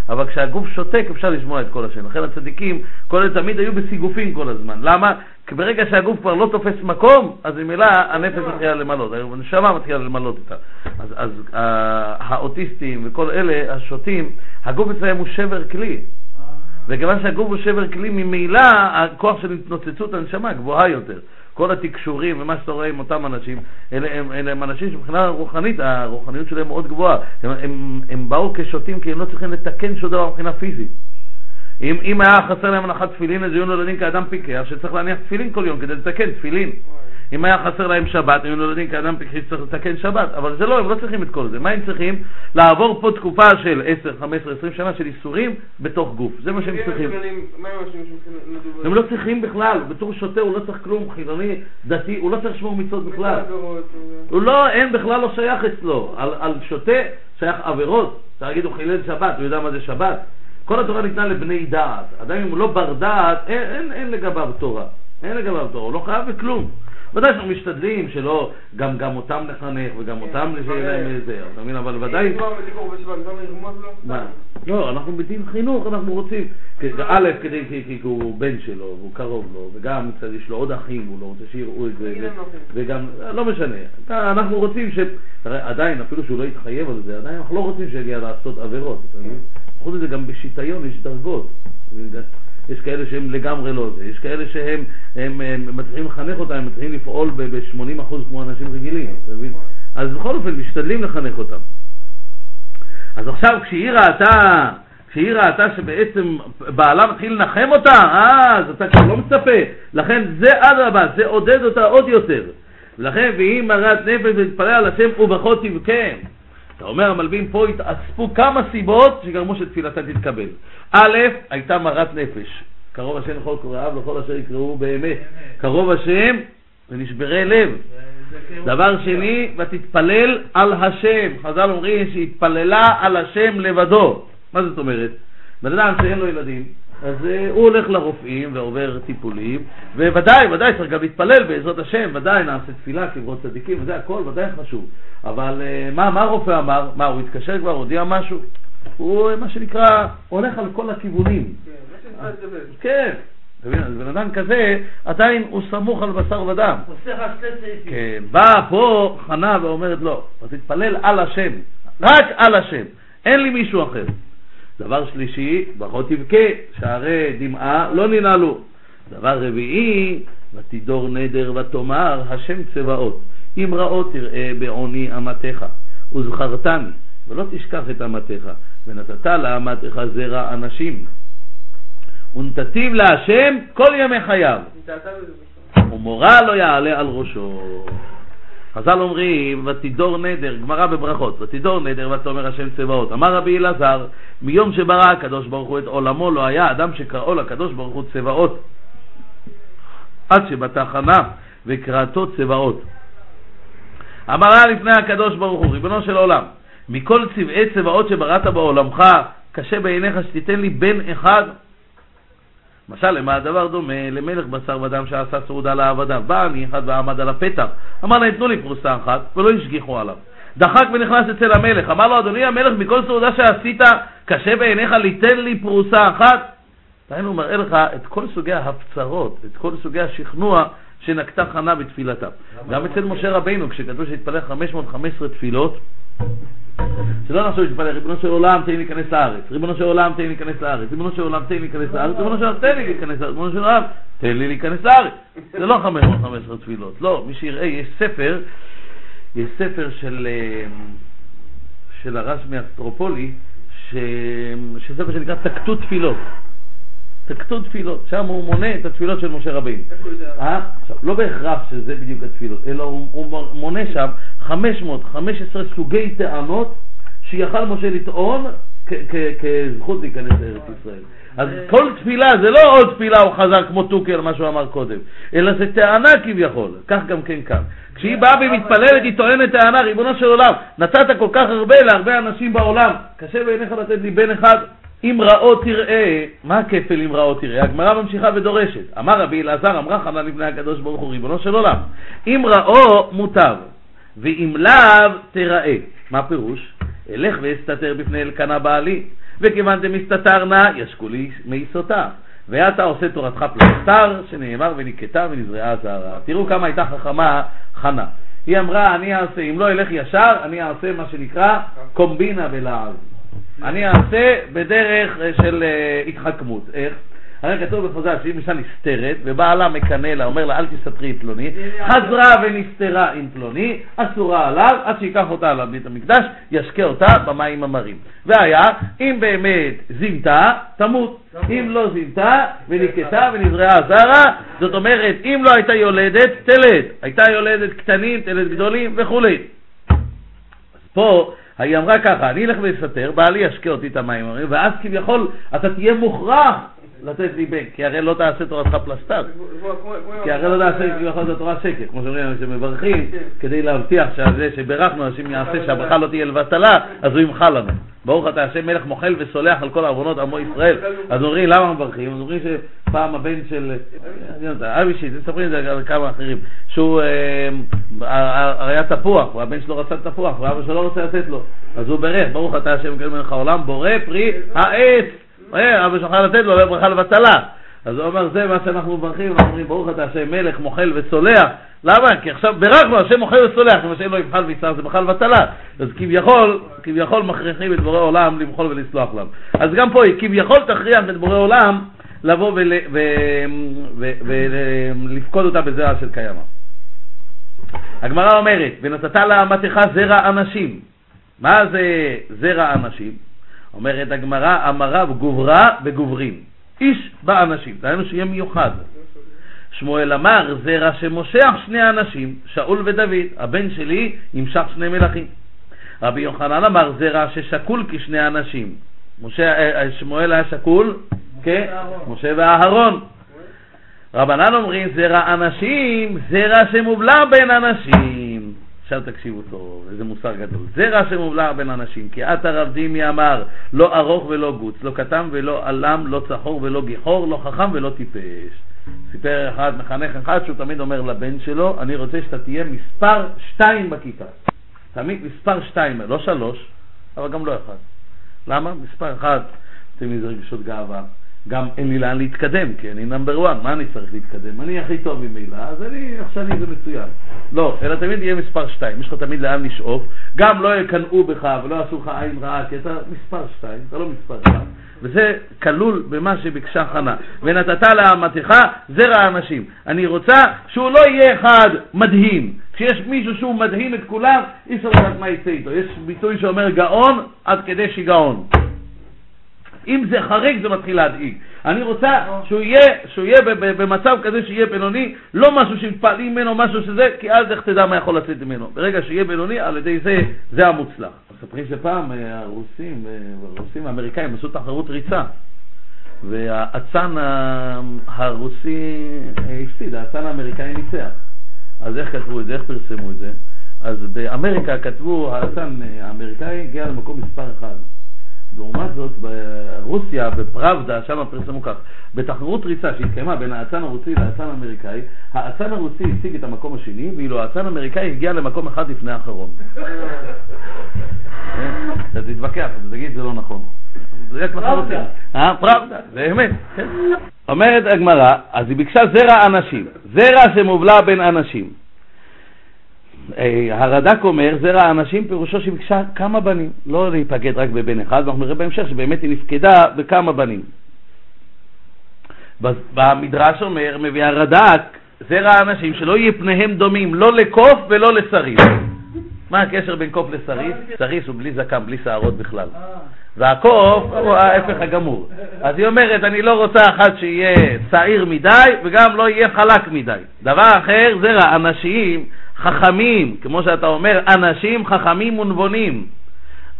אבל כשהגוף שותק אפשר לשמוע את כל השם. לכן הצדיקים כל אלה תמיד היו בסיגופים כל הזמן. למה? כי ברגע שהגוף כבר לא תופס מקום, אז ממילא הנפש מתחילה למלות, הנשמה מתחילה למלות אותה. אז, אז uh, האוטיסטים וכל אלה, השוטים, הגוף אצלם הוא שבר כלי. וכיוון שהגוף הוא שבר כלי, ממילא הכוח של התנוצצות הנשמה גבוהה יותר. כל התקשורים ומה שאתה רואה עם אותם אנשים, אלה הם, אלה הם אנשים שמבחינה רוחנית, הרוחניות שלהם מאוד גבוהה. הם, הם, הם באו כשוטים כי הם לא צריכים לתקן שום דבר מבחינה פיזית. אם, אם היה חסר להם הנחת תפילין, אז היו נולדים כאדם פיקח שצריך להניח תפילין כל יום כדי לתקן תפילין. אם היה חסר להם שבת, הם נולדים כאדם פיקחי שצריך לתקן שבת, אבל זה לא, הם לא צריכים את כל זה. מה הם צריכים? לעבור פה תקופה של 10, 15, 20 שנה של איסורים בתוך גוף. זה מה שהם צריכים. הם לא צריכים בכלל, בתור שוטה הוא לא צריך כלום, חילוני, דתי, הוא לא צריך לשמור מצוות בכלל. הוא לא, אין בכלל לא שייך אצלו. על, על שוטה שייך עבירות. אפשר להגיד הוא חילל שבת, הוא יודע מה זה שבת. כל התורה ניתנה לבני דעת. עדיין אם הוא לא בר דעת, אין, אין, אין לגביו תורה. אין לגביו תורה, הוא לא חייב בכלום. ודאי שאנחנו משתדלים שלא גם, גם אותם לחנך וגם אותם שיהיה להם איזה, אתה מבין? אבל ודאי... מה? לא, אנחנו בדין חינוך, אנחנו רוצים, א', כדי כי הוא בן שלו והוא קרוב לו, וגם יש לו עוד אחים, הוא לא רוצה שיראו את זה, וגם, לא משנה, אנחנו רוצים ש... עדיין, אפילו שהוא לא יתחייב על זה, עדיין אנחנו לא רוצים שיגיע לעשות עבירות, אתה מבין? חוץ מזה גם בשיטיון יש דרגות. יש כאלה שהם לגמרי לא זה, יש כאלה שהם הם, הם מתחילים לחנך אותם, הם מתחילים לפעול ב-80% כמו אנשים רגילים, אתה מבין? אז בכל אופן משתדלים לחנך אותם. אז עכשיו כשהיא ראתה, כשהיא ראתה שבעצם בעלה מתחיל לנחם אותה, אה, אז אתה כבר לא מצפה, לכן זה אדרבה, זה עודד אותה עוד יותר. ולכן, והיא מרת נפש ותתפלל על השם ובכל תבכה. אתה אומר, המלווים פה התאספו כמה סיבות שגרמו שתפילתה תתקבל. א', הייתה מרת נפש. קרוב השם לכל קוראיו לכל אשר יקראו באמת. קרוב השם ונשברי לב. דבר שני, ותתפלל על השם. חז"ל אומרים שהתפללה על השם לבדו. מה זאת אומרת? בן אדם שאין לו ילדים, אז uh, הוא הולך לרופאים ועובר טיפולים, וודאי, ודאי צריך גם להתפלל בעזרת השם, ודאי נעשה תפילה כברות צדיקים, וזה הכל ודאי חשוב. אבל uh, מה, מה הרופא אמר? מה, הוא התקשר כבר, הודיע משהו? הוא מה שנקרא, הולך על כל הכיוונים. כן, אתה מבין? אז בן אדם כזה, עדיין הוא סמוך על בשר ודם. כן, באה פה חנה ואומרת לו, אז תתפלל על השם, רק על השם, אין לי מישהו אחר. דבר שלישי, ברכות תבכה, שערי דמעה לא ננעלו. דבר רביעי, ותדור נדר ותאמר, השם צבאות, אם רעות תראה בעוני אמתך, וזכרתני, ולא תשכח את אמתך, ונתת לאמתך זרע אנשים. ונתתיו להשם כל ימי חייו, ומורא לא יעלה על ראשו. חז"ל אומרים, ותידור נדר, גמרא בברכות, ותידור נדר ותאמר השם צבאות. אמר רבי אלעזר, מיום שברא הקדוש ברוך הוא את עולמו לא היה אדם שקראו לקדוש ברוך הוא צבאות. עד שבתחנה וקראתו צבאות. אמרה לפני הקדוש ברוך הוא, ריבונו של עולם, מכל צבעי צבאות שבראת בעולמך, קשה בעיניך שתיתן לי בן אחד? משל למה הדבר דומה? למלך בשר ודם שעשה סעודה לעבדיו. בא אני אחד ועמד על הפתח. אמר להם, תנו לי פרוסה אחת, ולא השגיחו עליו. דחק ונכנס אצל המלך. אמר לו, אדוני המלך, מכל סעודה שעשית, קשה בעיניך ליתן לי פרוסה אחת? דהיינו, הוא מראה לך את כל סוגי ההפצרות, את כל סוגי השכנוע שנקטה חנה בתפילתה. גם אצל משה רבינו, כשכתוב שהתפלל 515 תפילות, שלא נחשוב להתפלל, ריבונו של עולם תן לי להיכנס לארץ, ריבונו של עולם תן לי להיכנס לארץ, ריבונו של עולם תן לי להיכנס לארץ, ריבונו של עולם תן לי להיכנס לארץ, ריבונו של עולם תן לי להיכנס לארץ. זה לא 515 תפילות, לא, מי שיראה, יש ספר, יש ספר של, אה, של הרשמי אסטרופולי, ספר שנקרא תקתו תפילות. תקתו תפילות, שם הוא מונה את התפילות של משה רבינו. אה? עכשיו, לא בהכרח שזה בדיוק התפילות, אלא הוא, הוא מונה שם 515 סוגי טענות שיכל משה לטעון כזכות להיכנס לארץ ישראל. אז כל תפילה זה לא עוד תפילה הוא חזר כמו טוקר, מה שהוא אמר קודם, אלא זה טענה כביכול, כך גם כן כאן. כשהיא באה ומתפללת, היא טוענת טענה, ריבונו של עולם, נתת כל כך הרבה להרבה אנשים בעולם, קשה בעיניך לתת לי בן אחד, אם ראו תראה, מה הכפל אם ראו תראה? הגמרא ממשיכה ודורשת. אמר רבי אלעזר, אמרה חנה לפני הקדוש ברוך הוא, ריבונו של עולם, אם ראו מוטב, ואם לאו תראה. מה פירוש? אלך ואסתתר בפני אלקנה בעלי, וכיוון דמסתתר נא, ישקו לי מעיסותה. ואתה עושה תורתך פלסתר, שנאמר ונקטה ונזרעה זרה. תראו כמה הייתה חכמה חנה. היא אמרה, אני אעשה, אם לא אלך ישר, אני אעשה מה שנקרא קומבינה בלעז. אני אעשה בדרך של אה, התחכמות. איך? הרי כתוב בחוזר שאם אישה נסתרת ובעלה מקנא לה, אומר לה אל תסתתרי עם פלוני, חזרה ונסתרה עם פלוני, אסורה עליו עד שייקח אותה לבית המקדש, ישקה אותה במים המרים. והיה, אם באמת זינתה, תמות. אם לא זינתה ונקטה ונזרעה זרה, זאת אומרת, אם לא הייתה יולדת, תלד. הייתה יולדת קטנים, תלד גדולים וכולי. אז פה היא אמרה ככה, אני אלך ואסתר, בעלי ישקה אותי את המים, ואז כביכול אתה תהיה מוכרח לתת לי בן, כי הרי לא תעשה תורתך פלסטר. כי הרי לא תעשה כביכול את התורה שקר, כמו שאומרים, שמברכים, כדי להבטיח שזה שברכנו, השם יעשה שהברכה לא תהיה לבטלה, אז הוא ימחל לנו. ברוך אתה השם מלך מוחל וסולח על כל עוונות עמו ישראל. אז אומרים, למה מברכים? אז אומרים שפעם הבן של, אבי שיט, מספרים את זה על כמה אחרים, שהוא הרי היה תפוח, הבן שלו רצה תפוח, ואבא שלו לא רוצה לתת לו. אז הוא ברך, ברוך אתה השם מלך העולם, בורא פרי העץ. אה, אבא שלך לתת לו, ברכה לבטלה. אז הוא אומר, זה מה שאנחנו מברכים, אנחנו אומרים, ברוך אתה השם מלך, מוחל וסולח. למה? כי עכשיו ברכנו, השם מוחל וסולח, אם השם לא יבחל ויצטרך זה בכלל בטלה. אז כביכול, כביכול מכריחים את בורא עולם למחול ולסלוח לנו. אז גם פה, כביכול תכריח את בורא עולם לבוא ולפקוד אותה בזרע של קיימא. הגמרא אומרת, ונתת לאמתך זרע אנשים. מה זה זרע אנשים? אומרת הגמרא, אמריו גוברה וגוברים. איש באנשים, דהיינו שיהיה מיוחד. שמואל אמר, זרע שמושך שני אנשים, שאול ודוד, הבן שלי ימשך שני מלכים. רבי יוחנן אמר, זרע ששקול כשני אנשים. משה, אה, אה, שמואל היה שקול כמשה ואהרון. רבנן אומרים, זרע אנשים, זרע שמובלע בין אנשים. עכשיו תקשיבו טוב, איזה מוסר גדול. זרע שמובלע בין אנשים, כי את הרב דימי אמר, לא ארוך ולא גוץ, לא קטן ולא עלם, לא צחור ולא גיחור, לא חכם ולא טיפש. סיפר אחד, מחנך אחד, שהוא תמיד אומר לבן שלו, אני רוצה שאתה תהיה מספר שתיים בכיתה. תמיד מספר שתיים, לא שלוש, אבל גם לא אחד. למה? מספר אחד, אתם איזה רגשות גאווה. גם אין לי לאן להתקדם, כי אני נאמבר וואן, מה אני צריך להתקדם? אני הכי טוב ממילא, אז אני עכשיו זה מצוין. לא, אלא תמיד יהיה מספר שתיים, יש לך תמיד לאן לשאוף, גם לא יקנאו בך ולא יעשו לך עין רעה, כי אתה מספר שתיים, אתה לא מספר אחד, וזה כלול במה שביקשה חנה. ונתת לאמתך זרע אנשים. אני רוצה שהוא לא יהיה אחד מדהים. כשיש מישהו שהוא מדהים את כולם, אי אפשר לדעת מה יצא איתו. יש ביטוי שאומר גאון עד כדי שיגעון. אם זה חריג זה מתחיל להדאיג. אני רוצה שהוא יהיה, שהוא יהיה במצב כזה שיהיה בינוני, לא משהו שמתפעלים ממנו, משהו שזה, כי אז איך תדע מה יכול לצאת ממנו. ברגע שיהיה בינוני, על ידי זה, זה המוצלח. מספרים שפעם אה, הרוסים, אה, הרוסים האמריקאים עשו תחרות ריצה. והאצן הרוסי הפסיד, האצן האמריקאי ניצח. אז איך כתבו את זה? איך פרסמו את זה? אז באמריקה כתבו, האצן האמריקאי הגיע למקום מספר אחד. לעומת זאת, ברוסיה, בפראבדה, שם פרסמו כך, בתחרות ריצה שהתקיימה בין האצן הרוסי לאצן האמריקאי, האצן הרוסי השיג את המקום השני, ואילו האצן האמריקאי הגיע למקום אחד לפני האחרון. אתה תתווכח, תגיד זה לא נכון. לחלוטין. אה, פראבדה, זה אמת. כן. אומרת הגמרא, אז היא ביקשה זרע אנשים, זרע שמובלע בין אנשים. אה, הרד"ק אומר, זרע אנשים פירושו שהיא ביקשה כמה בנים, לא להיפקד רק בבן אחד, ואנחנו נראה בהמשך שבאמת היא נפקדה בכמה בנים. במדרש אומר, מביא הרד"ק, זרע אנשים שלא יהיה פניהם דומים, לא לקוף ולא לשריף. מה הקשר בין קוף לשריף? שריף הוא בלי זקן, בלי שערות בכלל. והקוף הוא ההפך הגמור. אז היא אומרת, אני לא רוצה אחת שיהיה שעיר מדי וגם לא יהיה חלק מדי. דבר אחר, זרע אנשים חכמים, כמו שאתה אומר, אנשים חכמים ונבונים.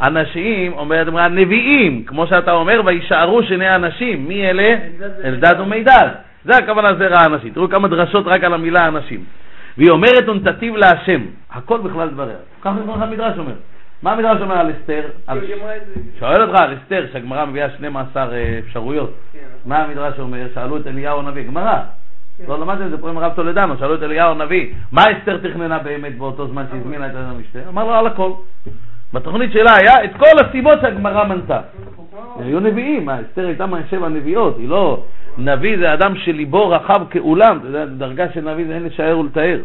אנשים, אומרת אמרה, נביאים, כמו שאתה אומר, ויישארו שני אנשים. מי אלה? אלדד ומידד. זה הכוונה זרע אנשים. תראו כמה דרשות רק על המילה אנשים. והיא אומרת ונתתיו להשם. הכל בכלל דבריה. ככה המדרש אומר. מה המדרש אומר על אסתר? שואל אותך על אסתר, שהגמרא מביאה 12 אה, אפשרויות. כן. מה המדרש אומר? שאלו את אליהו הנביא. גמרא. כן. לא למדתם את זה פה עם הרב טולדנו, שאלו את אליהו הנביא, מה אסתר תכננה באמת באותו זמן שהזמינה את אדם המשתה? אמר לו על הכל. בתוכנית שלה היה את כל הסיבות שהגמרא מנתה. היו נביאים, מה, אסתר הייתה מהשבע נביאות, היא לא... נביא זה אדם שליבו רחב כאולם, אתה יודע, דרגה של נביא זה אין לשער ולתאר.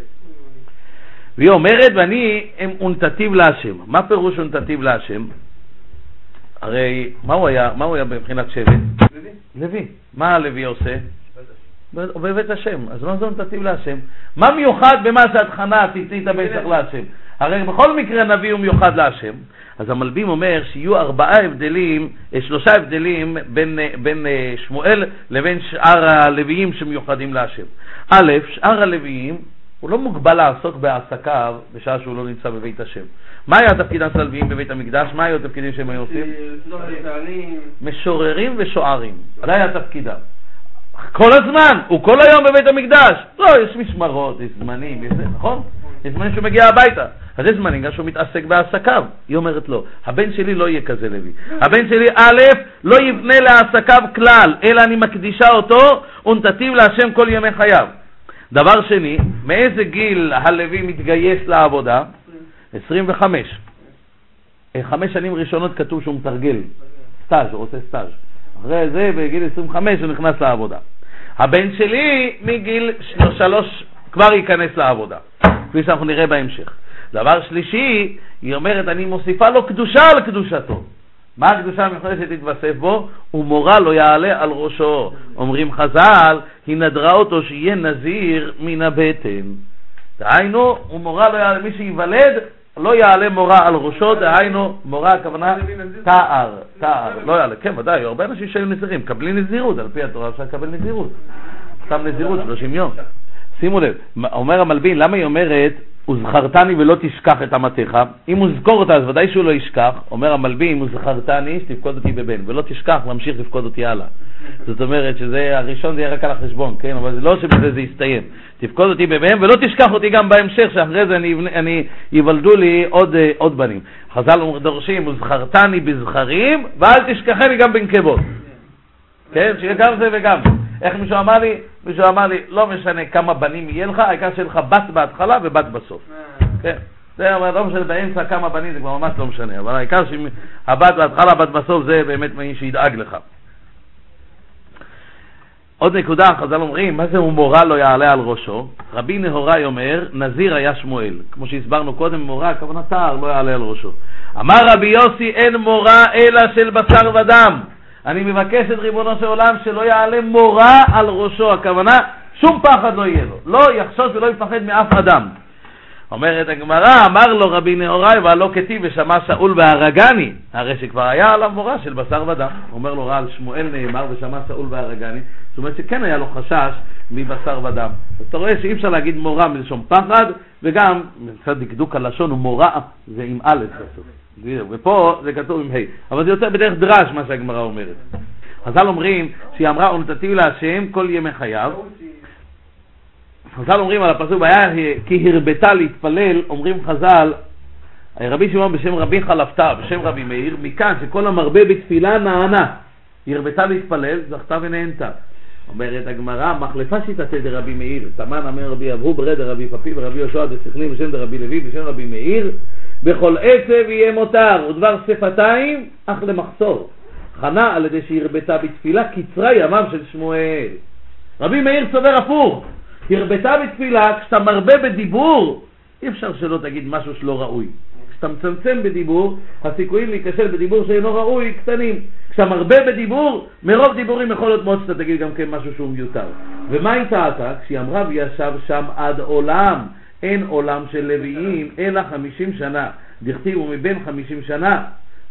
והיא אומרת, ואני אונתתיו להשם. מה פירוש אונתתיו להשם? הרי מה הוא היה, מה הוא היה מבחינת שבט? לוי. לוי. מה הלוי עושה? בבית השם. אז מה זה אונתתיו להשם? מה מיוחד במה שאת חנה תתני את הבן שלך להשם? הרי בכל מקרה נביא הוא מיוחד להשם. אז המלבים אומר שיהיו ארבעה הבדלים, אה, שלושה הבדלים בין, אה, בין אה, שמואל לבין שאר הלוויים שמיוחדים להשם. א', שאר הלוויים הוא לא מוגבל לעסוק בעסקיו בשעה שהוא לא נמצא בבית השם. מה היה תפקידם של הלוויים בבית המקדש? מה היו התפקידים שהם היו עושים? משוררים ושוערים. זה היה תפקידם. כל הזמן, הוא כל היום בבית המקדש. לא, יש משמרות, יש זמנים, יש זה, נכון? יש זמנים שהוא מגיע הביתה. אז יש זמנים גם שהוא מתעסק בעסקיו. היא אומרת לו, הבן שלי לא יהיה כזה לוי. הבן שלי, א', לא יבנה לעסקיו כלל, אלא אני מקדישה אותו ונתתיו להשם כל ימי חייו. דבר שני, מאיזה גיל הלוי מתגייס לעבודה? 25. חמש שנים ראשונות כתוב שהוא מתרגל, סטאז', הוא עושה סטאז'. אחרי זה, בגיל 25 הוא נכנס לעבודה. הבן שלי מגיל שלוש כבר ייכנס לעבודה, כפי שאנחנו נראה בהמשך. דבר שלישי, היא אומרת, אני מוסיפה לו קדושה על קדושתו. מה הקדושה המיוחדת שתתווסף בו? ומורה לא יעלה על ראשו. אומרים חז"ל, היא נדרה אותו שיהיה נזיר מן הבטן. דהיינו, ומורה לא יעלה, מי שייוולד, לא יעלה מורה על ראשו, דהיינו, מורה הכוונה תער, תער, לא יעלה. כן, ודאי, הרבה אנשים שהיו נזירים, מקבלים נזירות, על פי התורה אפשר לקבל נזירות. סתם נזירות, 30 יום. שימו לב, אומר המלבין, למה היא אומרת וזכרתני ולא תשכח את אמתך. אם הוא זכור אותה, אז ודאי שהוא לא ישכח. אומר המלבים, וזכרתני, שתפקוד אותי בבן, ולא תשכח, להמשיך לפקוד אותי הלאה. זאת אומרת שזה, הראשון זה יהיה רק על החשבון, כן? אבל זה לא שבזה זה יסתיים. תפקוד אותי בבן, ולא תשכח אותי גם בהמשך, שאחרי זה אני, אני ייוולדו לי עוד, אה, עוד בנים. חז"ל דורשים, וזכרתני בזכרים, ואל תשכחני גם בנקבות. כן? שיהיה גם זה וגם זה. איך מישהו אמר לי? מישהו אמר לי, לא משנה כמה בנים יהיה לך, העיקר שיהיה לך בת בהתחלה ובת בסוף. כן. זה אומר, לא משנה באמצע כמה בנים, זה כבר ממש לא משנה, אבל העיקר שהבת בהתחלה, בת בסוף, זה באמת מי שידאג לך. עוד נקודה, חז"ל אומרים, מה זה ומורה לא יעלה על ראשו? רבי נהוראי אומר, נזיר היה שמואל. כמו שהסברנו קודם, מורה, הכוונה תער, לא יעלה על ראשו. אמר רבי יוסי, אין מורה אלא של בשר ודם. אני מבקש את ריבונו של עולם שלא יעלה מורא על ראשו, הכוונה שום פחד לא יהיה לו, לא יחשוש ולא יפחד מאף אדם. אומרת הגמרא, אמר לו רבי נהוראי והלא כתיב ושמע שאול והרגני, הרי שכבר היה עליו מורה של בשר ודם. אומר לו רעל שמואל נאמר ושמע שאול והרגני, זאת אומרת שכן היה לו חשש מבשר ודם. אז אתה רואה שאי אפשר להגיד מורה מלשון פחד, וגם מצד דקדוק הלשון הוא מורה, זה עם א' בסוף. ופה זה כתוב עם ה', אבל זה יותר בדרך דרש מה שהגמרא אומרת. חז"ל אומרים שהיא אמרה ונתתי להשם כל ימי חייו, חז"ל אומרים על הפסוק, והיה כי הרבתה להתפלל, אומרים חז"ל, רבי שמעון בשם רבי חלפתא, בשם רבי מאיר, מכאן שכל המרבה בתפילה נענה. הרבתה להתפלל, זכתה ונהנתה. אומרת הגמרא, מחלפה שיטתי דרבי מאיר, תמן אמר רבי אבהו ברד דרבי פפי ורבי יהושע דשכלים בשם דרבי לוי בשם רבי מאיר, בכל עצב יהיה מותר, ודבר שפתיים, אך למחסור. חנה על ידי שהרבתה בתפילה, קצרה ימיו של שמואל. רבי מאיר סובר הפוך, הרבתה בתפילה, כשאתה מרבה בדיבור, אי אפשר שלא תגיד משהו שלא ראוי. כשאתה מצמצם בדיבור, הסיכויים להיכשל בדיבור שאינו ראוי קטנים. כשאתה מרבה בדיבור, מרוב דיבורים יכול להיות מאוד שאתה תגיד גם כן משהו שהוא מיותר. ומה היא טעתה? כשהיא אמרה וישב שם עד עולם, אין עולם של לוויים, אלא חמישים שנה. דכתיבו מבין חמישים שנה,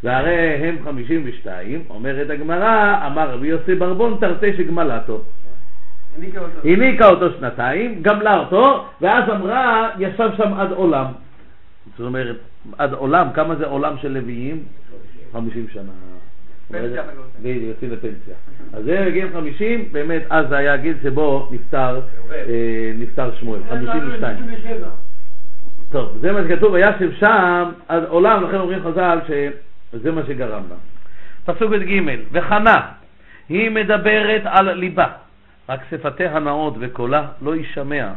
והרי הם חמישים ושתיים, אומרת הגמרא, אמר רבי יוסי ברבון תרתי שגמלתו. הניקה אותו שנתיים, גמלה אותו, ואז אמרה, ישב שם עד עולם. זאת אומרת, עד עולם, כמה זה עולם של לוויים? 50 שנה. פנסיה בדיוק, יוצאים לפנסיה. אז זה גיל 50, באמת, אז זה היה הגיל שבו נפטר, אה, נפטר שמואל, 52. טוב, זה מה שכתוב, וישב שם עד עולם, לכן אומרים חז"ל שזה מה שגרם לה. פסוק ב' ג' וחנה, היא מדברת על ליבה. רק שפתיה נאות וקולה לא יישמע,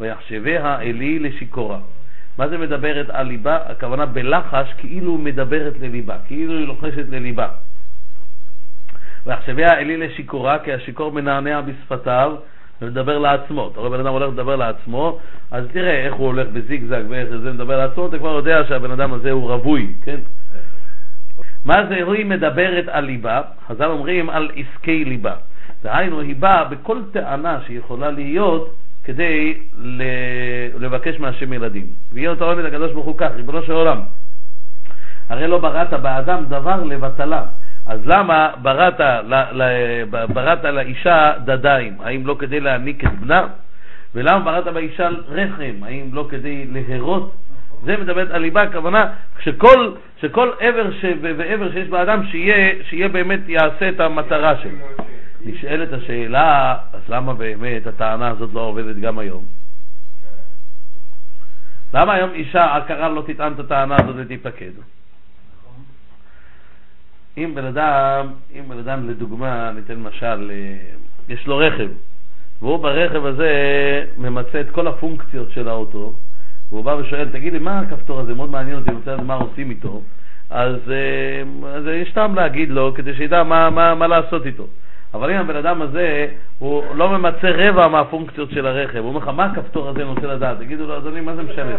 ויחשביה אלי לשיכורה. מה זה מדברת על ליבה? הכוונה בלחש כאילו מדברת לליבה, כאילו היא לוחשת לליבה. ויחשביה אלי לשיכורה, כי השיכור מנענע בשפתיו ומדבר לעצמו. אתה רואה בן אדם הולך לדבר לעצמו, אז תראה איך הוא הולך בזיגזג ואיך זה מדבר לעצמו, אתה כבר יודע שהבן אדם הזה הוא רווי, כן? מה זה היא מדברת על ליבה? חז"ל אומרים על עסקי ליבה. דהיינו, היא באה בכל טענה שיכולה להיות כדי לבקש מהשם ילדים. ויהיה אותו עומד הקדוש ברוך הוא כך, ריבונו של עולם, הרי לא בראת באדם דבר לבטלה. אז למה בראת, בראת לאישה דדיים? האם לא כדי להעניק את בנה? ולמה בראת באישה רחם? האם לא כדי להרות? זה מדברת על ליבה, הכוונה שכל, שכל עבר ש, ועבר שיש באדם, שיהיה, שיהיה באמת יעשה את המטרה שלו. נשאלת השאלה, אז למה באמת הטענה הזאת לא עובדת גם היום? למה היום אישה עקרה לא תטען את הטענה הזאת ותתפקד? אם בן אדם, אם בן אדם לדוגמה, ניתן משל, אה, יש לו רכב, והוא ברכב הזה ממצה את כל הפונקציות של האוטו, והוא בא ושואל, תגיד לי, מה הכפתור הזה? מאוד מעניין אותי, אני רוצה לדעת מה עושים איתו. אז, אה, אז יש טעם להגיד לו, כדי שידע מה, מה, מה לעשות איתו. אבל אם הבן אדם הזה, הוא לא ממצה רבע מהפונקציות של הרכב, הוא אומר לך, מה הכפתור הזה אני רוצה לדעת? תגידו לו, אדוני, מה זה משנה?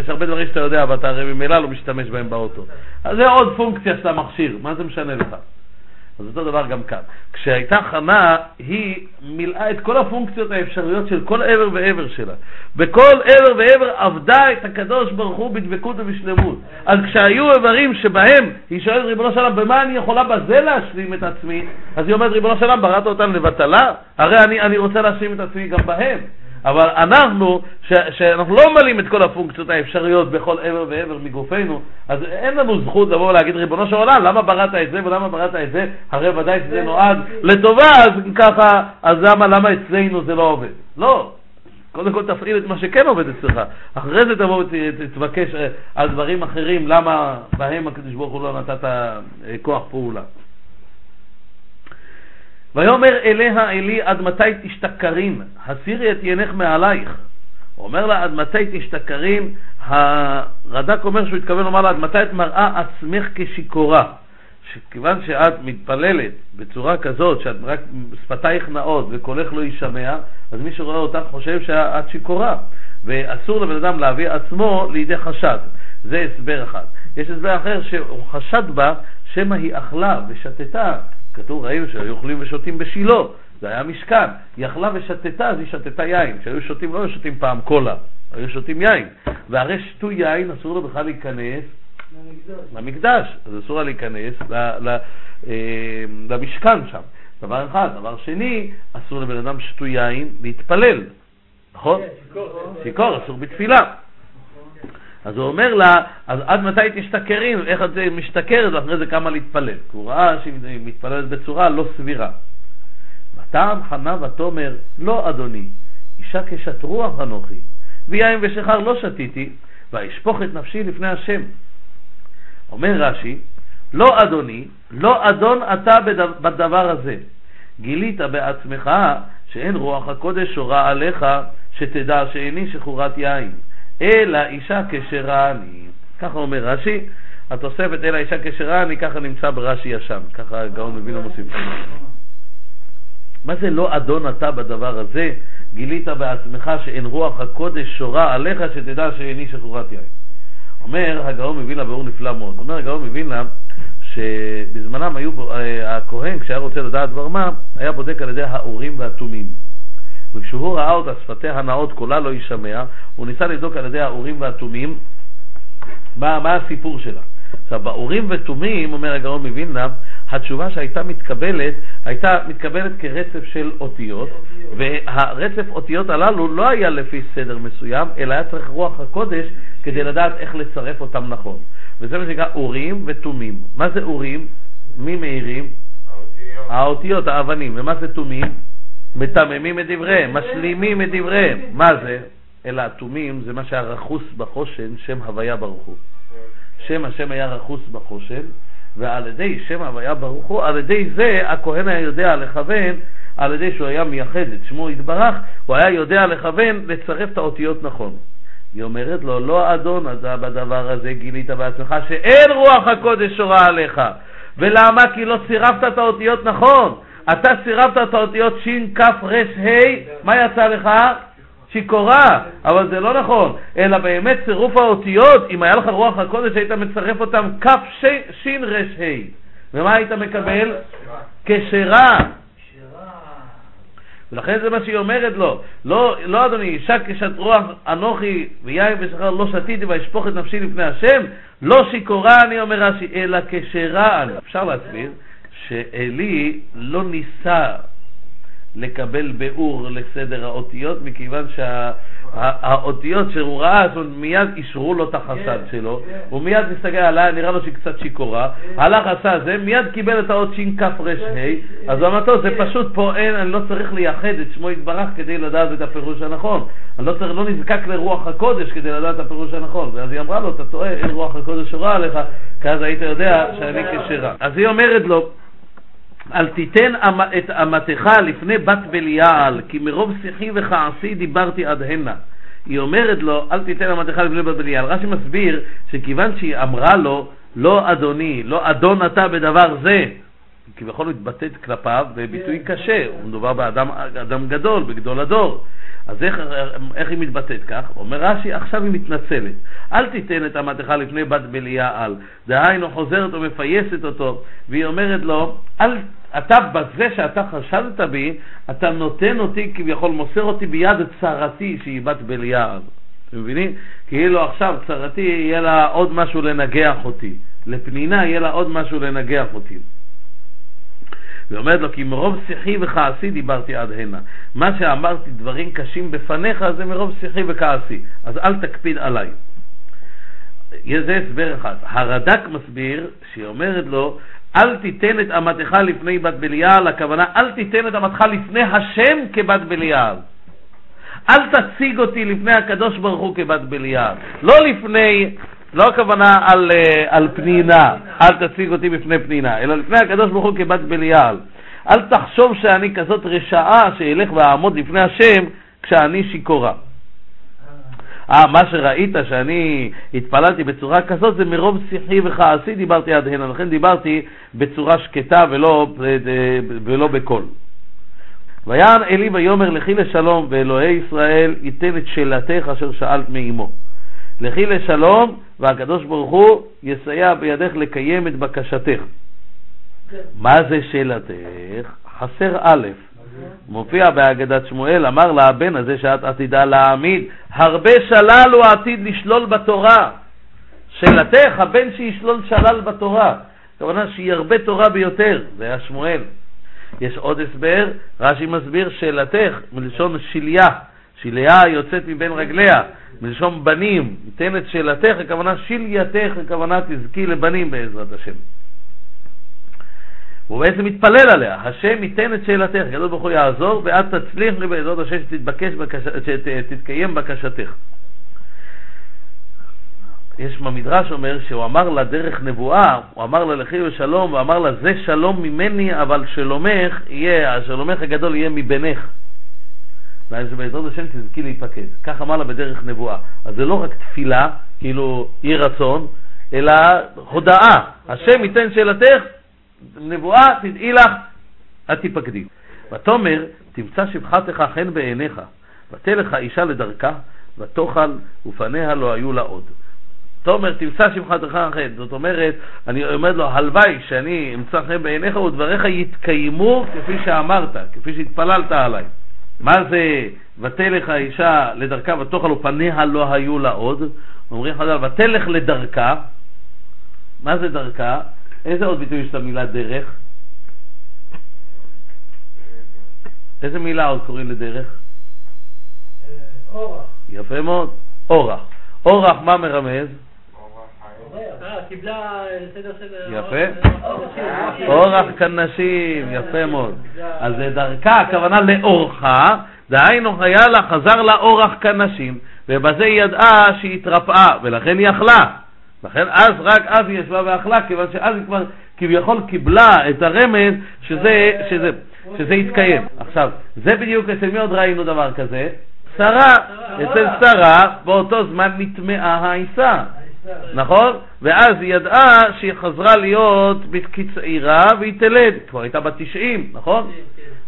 יש הרבה דברים שאתה יודע, ואתה הרי ממילא לא משתמש בהם באוטו. אז זה עוד פונקציה שאתה מכשיר, מה זה משנה לך? אז אותו דבר גם כאן. כשהייתה חנה, היא מילאה את כל הפונקציות האפשריות של כל עבר ועבר שלה. בכל עבר ועבר עבדה את הקדוש ברוך הוא בדבקות ובשלמות. אז כשהיו איברים שבהם היא שואלת ריבונו של עולם, במה אני יכולה בזה להשלים את עצמי? אז היא אומרת, ריבונו של עולם, בראת אותם לבטלה? הרי אני, אני רוצה להשלים את עצמי גם בהם. אבל אנחנו, ש, שאנחנו לא ממלאים את כל הפונקציות האפשריות בכל עבר ועבר מגופנו, אז אין לנו זכות לבוא ולהגיד, ריבונו של עולם, למה בראת את זה ולמה בראת את זה? הרי ודאי שזה נועד לטובה, אז ככה, אז למה, למה אצלנו זה לא עובד? לא. קודם כל תפעיל את מה שכן עובד אצלך, אחרי זה תבוא ותבקש אה, על דברים אחרים, למה בהם הקדוש ברוך הוא לא נתת אה, כוח פעולה. ויאמר אליה אלי עד מתי תשתכרין, הסירי את ינך מעלייך. הוא אומר לה עד מתי תשתכרין, הרד"ק אומר שהוא התכוון לומר לה עד מתי את מראה עצמך כשיכורה. שכיוון שאת מתפללת בצורה כזאת, שאת רק שפתייך נאות וקולך לא יישמע, אז מי שרואה אותך חושב שאת שיכורה. ואסור לבן אדם להביא עצמו לידי חשד. זה הסבר אחד. יש הסבר אחר שהוא חשד בה שמא היא אכלה ושתתה כתוב, ראינו שהיו אוכלים ושותים בשילה, זה היה משכן. היא אכלה ושתתה, אז היא שתתה יין. כשהיו שותים, לא היו שותים פעם קולה, היו שותים יין. והרי שתו יין, אסור לו בכלל להיכנס למקדש, אז אסור לה להיכנס ל, ל, אה, למשכן שם. דבר אחד. דבר שני, אסור לבן אדם שתו יין להתפלל, נכון? שיכור, אסור בתפילה. אז הוא אומר לה, אז עד מתי תשתכרים, איך את משתכרת, ואחרי זה כמה להתפלל. כי הוא ראה שהיא מתפללת בצורה לא סבירה. וטעם חנה ותאמר, לא אדוני, אישה כשת רוח אנוכי, ויין ושחר לא שתיתי, ואשפוך את נפשי לפני השם. אומר רש"י, לא אדוני, לא אדון אתה בדבר הזה. גילית בעצמך שאין רוח הקודש שורה עליך, שתדע שאיני שחורת יין, אלא אישה כשרה אני. ככה אומר רש"י, התוספת אלא אישה כשרה אני, ככה נמצא ברש"י ישן, ככה הגאון מבין המוסיף. מה זה לא אדון אתה בדבר הזה? גילית בעצמך שאין רוח הקודש שורה עליך, שתדע שאיני שחורת יין. אומר הגאון מווילנה באור נפלא מאוד, אומר הגאון מווילנה שבזמנם היו, אה, הכהן כשהיה רוצה לדעת דבר מה, היה בודק על ידי האורים והתומים. וכשהוא ראה אותה שפתיה הנאות קולה לא יישמע, הוא ניסה לבדוק על ידי האורים והתומים מה, מה הסיפור שלה. עכשיו, באורים ותומים, אומר הגאון מווילנה, התשובה שהייתה מתקבלת, הייתה מתקבלת כרצף של אותיות, והרצף אותיות הללו לא היה לפי סדר מסוים, אלא היה צריך רוח הקודש כדי לדעת איך לצרף אותם נכון. וזה מה שנקרא אורים ותומים. מה זה אורים? מי מאירים? האותיות. האותיות, האבנים. ומה זה תומים? מטממים את דבריהם, משלימים את דבריהם. מה זה? אלא התומים זה מה שהיה רכוס בחושן, שם הוויה ברוך הוא. שם השם היה רכוס בחושן, ועל ידי שם הוויה ברוך הוא, על ידי זה הכהן היה יודע לכוון, על ידי שהוא היה מייחד את שמו יתברך, הוא היה יודע לכוון לצרף את האותיות נכון. היא אומרת לו, לא אדון אתה בדבר הזה גילית בעצמך שאין רוח הקודש שורה עליך. ולמה? כי לא צירפת את האותיות נכון. אתה צירפת את האותיות ש', כ', ר', ה', מה יצא לך? שיכורה, אבל זה לא נכון, אלא באמת צירוף האותיות, אם היה לך רוח הקודש היית מצרף אותם כ', ש', ר', ה', ומה היית מקבל? כשרה. ולכן זה מה שהיא אומרת לו, לא, לא אדוני, אישה כשת רוח אנוכי ויין ושכר לא שתיתי ואשפוך את נפשי לפני השם, לא שיכורה אני אומר רש"י, אלא כשרה אני. אפשר להסביר שעלי לא ניסה לקבל ביאור לסדר האותיות, מכיוון שהאותיות שה, שהוא ראה, זאת אומרת, מיד אישרו לו את החשד כן, שלו, כן. הוא מיד מסתכל עליה, נראה לו שהיא קצת שיכורה, כן. הלך עשה זה, מיד קיבל את האות שכ"ר ה', אז הוא אמר, טוב, זה פשוט פה אין, אני לא צריך לייחד את שמו יתברך כדי לדעת את הפירוש הנכון. אני לא, צריך, לא נזקק לרוח הקודש כדי לדעת את הפירוש הנכון. ואז היא אמרה לו, אתה טועה, אין רוח הקודש שורה עליך, כי אז היית יודע שאני כשרה. אז היא אומרת לו, אל תיתן את אמתך לפני בת בליעל, כי מרוב שיחי וכעסי דיברתי עד הנה. היא אומרת לו, אל תיתן אמתך לפני בת בליעל. רש"י מסביר שכיוון שהיא אמרה לו, לא אדוני, לא אדון אתה בדבר זה, כביכול מתבטאת כלפיו בביטוי כן. קשה, הוא מדובר באדם גדול, בגדול הדור. אז איך, איך היא מתבטאת כך? אומר רש"י, עכשיו היא מתנצלת. אל תיתן את אמתך לפני בת בליעל. דהיינו חוזרת ומפייסת אותו, והיא אומרת לו, אל, אתה בזה שאתה חשדת בי, אתה נותן אותי, כביכול מוסר אותי ביד צרתי שהיא בת בליעל. אתם מבינים? כאילו עכשיו צרתי יהיה לה עוד משהו לנגח אותי. לפנינה יהיה לה עוד משהו לנגח אותי. והיא אומרת לו, כי מרוב שיחי וכעסי דיברתי עד הנה. מה שאמרתי, דברים קשים בפניך, זה מרוב שיחי וכעסי. אז אל תקפיד עליי. זה הסבר אחד. הרד"ק מסביר, שהיא אומרת לו, אל תיתן את אמתך לפני בת בליעל, הכוונה, אל תיתן את אמתך לפני השם כבת בליעל. אל תציג אותי לפני הקדוש ברוך הוא כבת בליעל. לא לפני לא הכוונה על, אה, על פנינה, אל תציג אותי בפני פנינה, אלא לפני הקדוש ברוך הוא כבת בליעל. אל תחשוב שאני כזאת רשעה שאלך ואעמוד לפני השם כשאני שיכורה. אה, מה שראית שאני התפללתי בצורה כזאת זה מרוב שיחי וכעסי דיברתי עד הנה, לכן דיברתי בצורה שקטה ולא, אה, ולא בקול. ויען אלי ויאמר לכי לשלום ואלוהי ישראל ייתן את שאלתך אשר שאלת מאמו. לכי לשלום, והקדוש ברוך הוא יסייע בידך לקיים את בקשתך. מה זה שאלתך? חסר א', מופיע בהגדת שמואל, אמר לה הבן הזה שאת עתידה להעמיד, הרבה שלל הוא עתיד לשלול בתורה. שאלתך, הבן שישלול שלל בתורה. הכוונה שירבה תורה ביותר, זה היה שמואל. יש עוד הסבר, רש"י מסביר שאלתך, מלשון שליה, שליה יוצאת מבין רגליה, מלשון בנים, ניתן את שאלתך, הכוונה שלייתך, הכוונה תזכי לבנים בעזרת השם. הוא בעצם מתפלל עליה, השם ייתן את שאלתך, הקדוש ברוך הוא יעזור, ואת תצליח בעזרת השם שתתבקש, שתתקיים בקשתך. יש במדרש אומר שהוא אמר לה דרך נבואה, הוא אמר לה לכי ושלום, ואמר לה זה שלום ממני, אבל שלומך יהיה, השלומך הגדול יהיה מבינך. ואז בעזרת השם תזכי להיפקד. כך אמר לה בדרך נבואה. אז זה לא רק תפילה, כאילו יהי רצון, אלא הודאה. השם ייתן שאלתך, נבואה, תדעי לך, את תיפקדי. ותאמר, תמצא שבחתך חן בעיניך, ותלך אישה לדרכה, ותאכל, ופניה לא היו לה עוד. תאמר, תמצא שמחתך חן. זאת אומרת, אני אומר לו, הלוואי שאני אמצא חן בעיניך ודבריך יתקיימו כפי שאמרת, כפי שהתפללת עליי. מה זה ותלך האישה לדרכה ותאכל ופניה לא היו לה עוד? אומרים חז"ל, ותלך לדרכה, מה זה דרכה? איזה עוד ביטוי יש למילה דרך? איזה מילה עוד קוראים לדרך? אורח. יפה מאוד, אורח. אורח מה מרמז? אה, קיבלה סדר של... יפה. אורח כנשים, יפה מאוד. אז דרכה, הכוונה לאורחה, דהיינו היה לה, חזר לה אורח כנשים, ובזה היא ידעה שהיא התרפאה, ולכן היא אכלה. לכן אז, רק אז היא ישבה ואכלה, כיוון שאז היא כבר כביכול קיבלה את הרמז שזה, שזה, שזה יתקיים. עכשיו, זה בדיוק אצל מי עוד ראינו דבר כזה? שרה. אצל שרה באותו זמן נטמעה העיסה. נכון? ואז היא ידעה שהיא חזרה להיות כצעירה והיא תלד, כבר הייתה בת 90, נכון?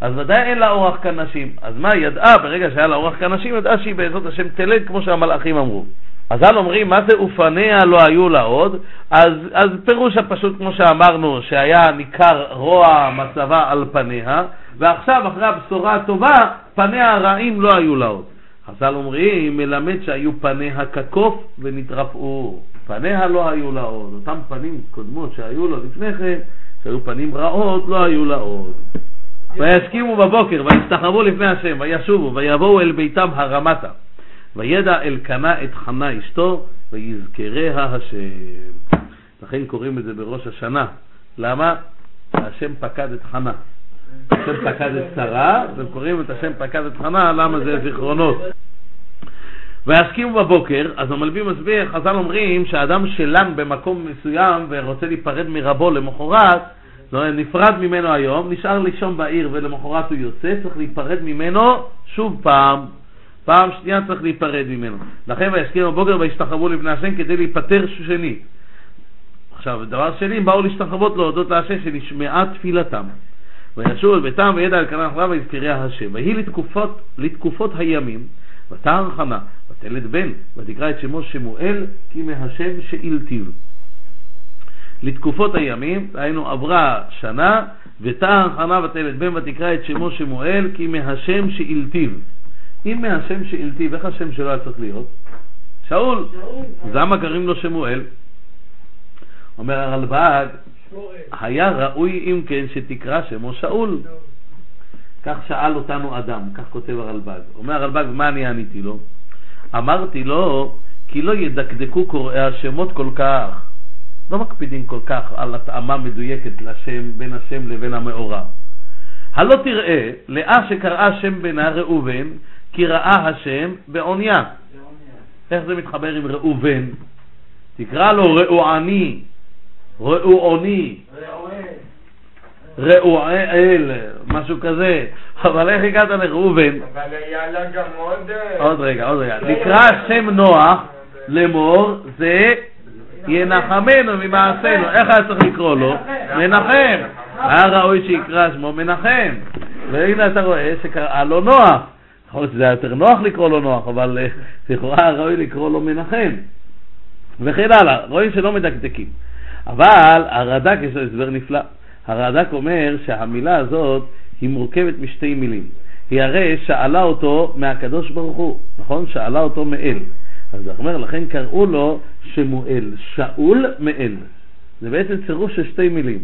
אז ודאי אין לה אורח כנשים. אז מה, היא ידעה, ברגע שהיה לה אורח כנשים, ידעה שהיא בעזרת השם תלד, כמו שהמלאכים אמרו. אז אל אומרים, מה זה ופניה לא היו לה עוד? אז, אז פירוש הפשוט, כמו שאמרנו, שהיה ניכר רוע מצבה על פניה, ועכשיו, אחרי הבשורה הטובה, פניה הרעים לא היו לה עוד. חז"ל אומרים, מלמד שהיו פניה כקוף ונתרפאו. פניה לא היו לה עוד. אותם פנים קודמות שהיו לו לפני כן, שהיו פנים רעות, לא היו לה עוד. וישכימו בבוקר, ויסתחרבו לפני השם, וישובו, ויבואו אל ביתם הרמתה. וידע אלקנה את חנה אשתו, ויזכריה השם. לכן קוראים את זה בראש השנה. למה? השם פקד את חנה. השם פקד את שרה, וקוראים את השם פקד את חנה, למה זה זיכרונות. ויסכימו בבוקר, אז המלווים מסביר, חז"ל אומרים שהאדם שלן במקום מסוים ורוצה להיפרד מרבו למחרת, לא, נפרד ממנו היום, נשאר לישון בעיר ולמחרת הוא יוצא, צריך להיפרד ממנו שוב פעם. פעם שנייה צריך להיפרד ממנו. לכן ויסכימו בבוקר וישתחררו לפני השם כדי להיפטר שנית. עכשיו, דבר שני, באו להשתחוות להודות להשם שנשמעה תפילתם. וישוב אל ביתם וידע על כנף רב ויזכריה השם. ויהי לתקופות, לתקופות הימים, ותער חנה, ותלד בן, ותקרא את שמו שמואל, כי מהשם שאילתיו. לתקופות הימים, היינו עברה שנה, ותער חנה ותלד בן, ותקרא את שמו שמואל, כי מהשם שאילתיו. אם מהשם שאילתיו, איך השם שלו היה צריך להיות? שאול. אז למה קוראים לו שמואל? אומר הרלב"ג, היה ראוי אם כן שתקרא שמו שאול. כך שאל אותנו אדם, כך כותב הרלב"ג. אומר הרלב"ג, מה אני עניתי לו? אמרתי לו, כי לא ידקדקו קוראי השמות כל כך, לא מקפידים כל כך על התאמה מדויקת לשם, בין השם לבין המאורע. הלא תראה, לאה שקראה שם בנה ראובן, כי ראה השם בעוניה. איך זה מתחבר עם ראובן? תקרא לו ראועני, ראועני, ראועל, משהו כזה. אבל איך הגעת לראובן? אבל היה לה גם עוד... עוד רגע, עוד רגע. נקרא שם נוח לאמור, זה ינחמנו ממעשינו. איך היה צריך לקרוא לו? מנחם. היה ראוי שיקרא שמו מנחם. והנה אתה רואה שקראה לו נוח. יכול להיות שזה היה יותר נוח לקרוא לו נוח, אבל אה, לכאורה ראוי לקרוא לו מנחם. וכן הלאה, רואים שלא מדקדקים. אבל הרד"ק יש לו הסבר נפלא. הרד"ק אומר שהמילה הזאת היא מורכבת משתי מילים. היא הרי שאלה אותו מהקדוש ברוך הוא, נכון? שאלה אותו מאל. אז הוא אומר, לכן קראו לו שמואל, שאול מאל. זה בעצם צירוף של שתי מילים.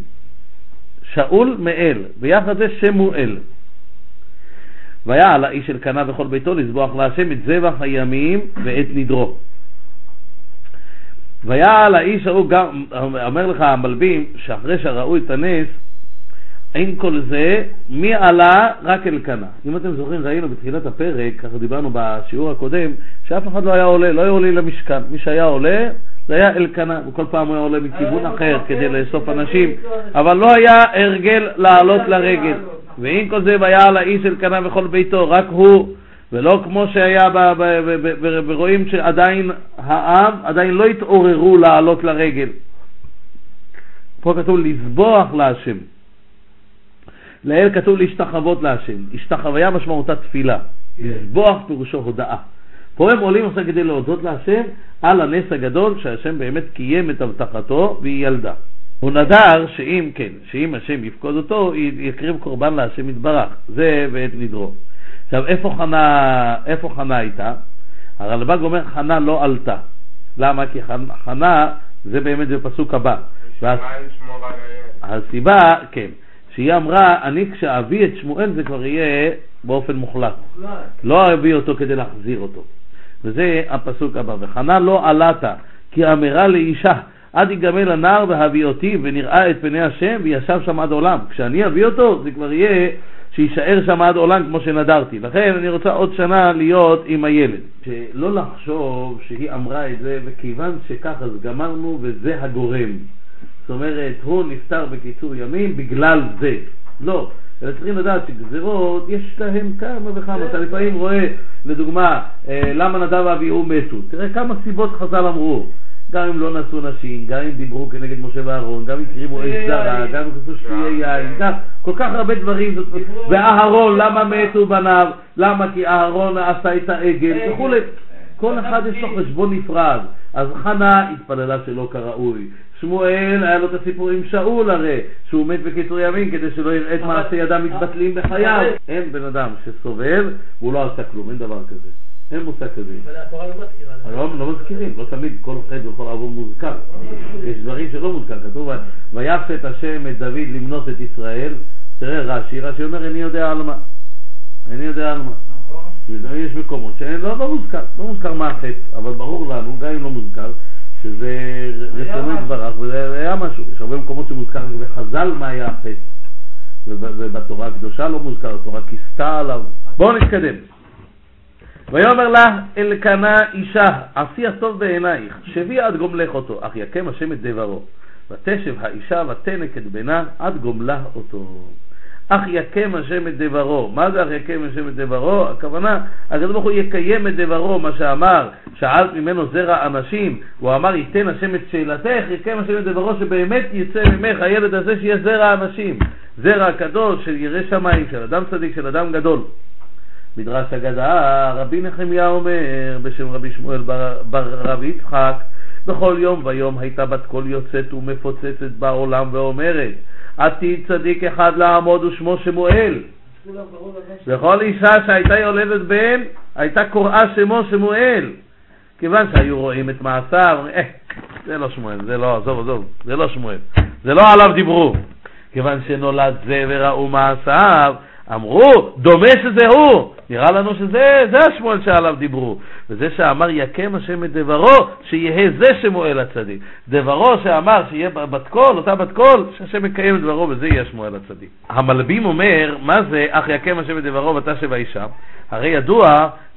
שאול מאל, ביחד זה שמואל. והיה על האיש אל קנה וכל ביתו לזבוח להשם את זבח הימים ואת נדרו. והיה על האיש ההוא גם, אומר לך המלבים, שאחרי שראו את הנס, אין כל זה, מי עלה? רק אלקנה. אם אתם זוכרים, ראינו בתחילת הפרק, ככה דיברנו בשיעור הקודם, שאף אחד לא היה עולה, לא היה עולה למשכן. מי שהיה עולה, זה היה אלקנה, וכל פעם הוא היה עולה מכיוון אחר כדי לאסוף אנשים, אבל לא היה הרגל לעלות לרגל. ואם כל זה והיה על האיש אלקנה וכל ביתו, רק הוא, ולא כמו שהיה, ורואים שעדיין העם, עדיין לא התעוררו לעלות לרגל. פה כתוב לזבוח להשם. לאל כתוב להשתחוות להשם. השתחוויה משמעותה תפילה. כן. לזבוח פירושו הודאה. פה הם עולים עכשיו כדי להודות להשם על הנס הגדול שהשם באמת קיים את הבטחתו והיא ילדה. הוא נדר שאם כן, שאם השם יפקוד אותו, יקריב קורבן להשם יתברך. זה ואת נדרו. עכשיו, איפה חנה, איפה חנה הייתה? הרלב"ג אומר חנה לא עלתה. למה? כי חנה זה באמת בפסוק הבא. הסיבה, כן. שהיא אמרה, אני כשאביא את שמואל זה כבר יהיה באופן מוחלט. לא אביא אותו כדי להחזיר אותו. וזה הפסוק הבא. וחנה לא עלת, כי אמרה לאישה, עד יגמל הנער והביא אותי ונראה את פני השם וישב שם עד עולם. כשאני אביא אותו זה כבר יהיה שיישאר שם עד עולם כמו שנדרתי. לכן אני רוצה עוד שנה להיות עם הילד. שלא לחשוב שהיא אמרה את זה וכיוון שככה אז גמרנו וזה הגורם. זאת אומרת, הוא נפטר בקיצור ימים בגלל זה. לא, אלא צריכים לדעת שגזירות, יש להם כמה וכמה. אתה לפעמים רואה, לדוגמה, אה, למה נדב ואביהו מתו. תראה כמה סיבות חז"ל אמרו. גם אם לא נשאו נשים, גם אם דיברו כנגד משה ואהרון, גם אם הקריבו אש זרה, גם אם כתבו שתהיה יין, גם כל כך הרבה דברים. ואהרון, למה מתו בניו? למה? כי אהרון עשה את העגל וכולי. כל אחד יש לו חשבון נפרד. אז חנה התפללה שלא כראוי, שמואל, היה לו את הסיפור עם שאול הרי, שהוא מת בקיצור ימים כדי שלא יראה את מעשי ידם מתבטלים בחייו. אין בן אדם שסובל והוא לא עשה כלום, אין דבר כזה. אין מושג כזה. אבל התורה לא מזכירה. לא, לא מזכירים, לא תמיד כל חטא וכל עוון מוזכר. יש דברים שלא מוזכר, כתוב ויפת השם את דוד למנות את ישראל. תראה רש"י, רש"י אומר איני יודע על מה. איני יודע על מה. נכון. יש מקומות שאין, לא, לא מוזכר, לא מוזכר מה החטא, אבל ברור לנו, גם אם לא מוזכר, שזה רצונו יתברך, וזה היה משהו. יש הרבה מקומות שמוזכר בחז"ל מה היה החטא. ובתורה הקדושה לא מוזכר, התורה כיסתה עליו. בואו נתקדם. ויאמר לה אלקנה אישה, עשי הטוב בעינייך, שבי עד גומלך אותו, אך יקם השם את דברו. ותשב האישה ותנק את בנה עד גומלה אותו. אך יקם השם את דברו. מה זה אך יקם השם את דברו? הכוונה, הקדוש ברוך הוא יקיים את דברו, מה שאמר, שאלת ממנו זרע אנשים, הוא אמר ייתן השם את שאלתך, יקם השם את דברו, שבאמת יצא ממך הילד הזה שיהיה זרע אנשים. זרע קדוש של ירא שמיים, של אדם צדיק, של אדם גדול. מדרש אגדה, רבי נחמיה אומר בשם רבי שמואל בר, בר רב יצחק, בכל יום ויום הייתה בת קול יוצאת ומפוצצת בעולם ואומרת, עתיד צדיק אחד לעמוד ושמו שמואל. וכל אישה שהייתה יולדת בן, הייתה קוראה שמו שמואל. כיוון שהיו רואים את מעשיו, אה, זה לא שמואל, זה לא, עזוב, עזוב, זה לא שמואל, זה לא עליו דיברו. כיוון שנולד זה וראו מעשיו, אמרו, דומה שזה הוא. נראה לנו שזה זה השמואל שעליו דיברו. וזה שאמר יקם השם את דברו, שיהא זה שמואל הצדיק. דברו שאמר שיהיה בת קול, אותה בת קול, שהשם מקיים את דברו וזה יהיה שמואל הצדיק. המלבים אומר, מה זה אך יקם השם את דברו ותשב האישה? הרי ידוע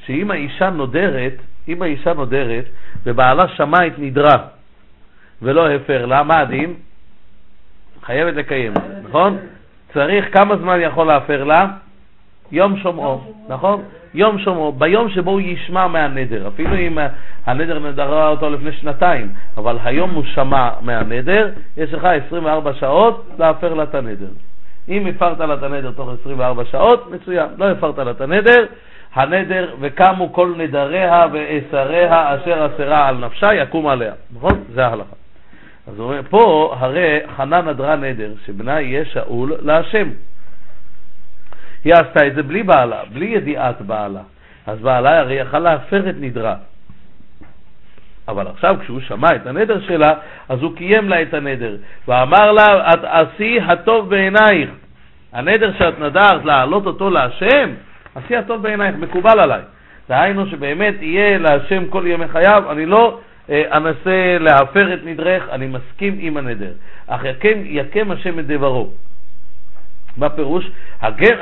שאם האישה נודרת, אם האישה נודרת ובעלה שמע את נדרה ולא הפר לה, מה הדין? חייבת לקיים, נכון? צריך, כמה זמן יכול להפר לה? יום שומעו, נכון? יום שומעו, ביום שבו הוא ישמע מהנדר, אפילו אם הנדר נדרה אותו לפני שנתיים, אבל היום הוא שמע מהנדר, יש לך 24 שעות להפר לה את הנדר. אם הפרת לה את הנדר תוך 24 שעות, מצוין. לא הפרת לה את הנדר, הנדר וקמו כל נדריה ואסריה אשר אסרה על נפשה יקום עליה. נכון? זה ההלכה. אז הוא אומר, פה הרי חנה נדרה נדר, שבנה יהיה שאול להשם. היא עשתה את זה בלי בעלה, בלי ידיעת בעלה. אז בעלה הרי יכל להפר את נדרה. אבל עכשיו כשהוא שמע את הנדר שלה, אז הוא קיים לה את הנדר, ואמר לה, את עשי הטוב בעינייך. הנדר שאת נדרת להעלות אותו להשם, עשי הטוב בעינייך, מקובל עליי. דהיינו שבאמת יהיה להשם כל ימי חייו, אני לא אנסה להפר את נדרך, אני מסכים עם הנדר. אך יקם, יקם השם את דברו. מה פירוש?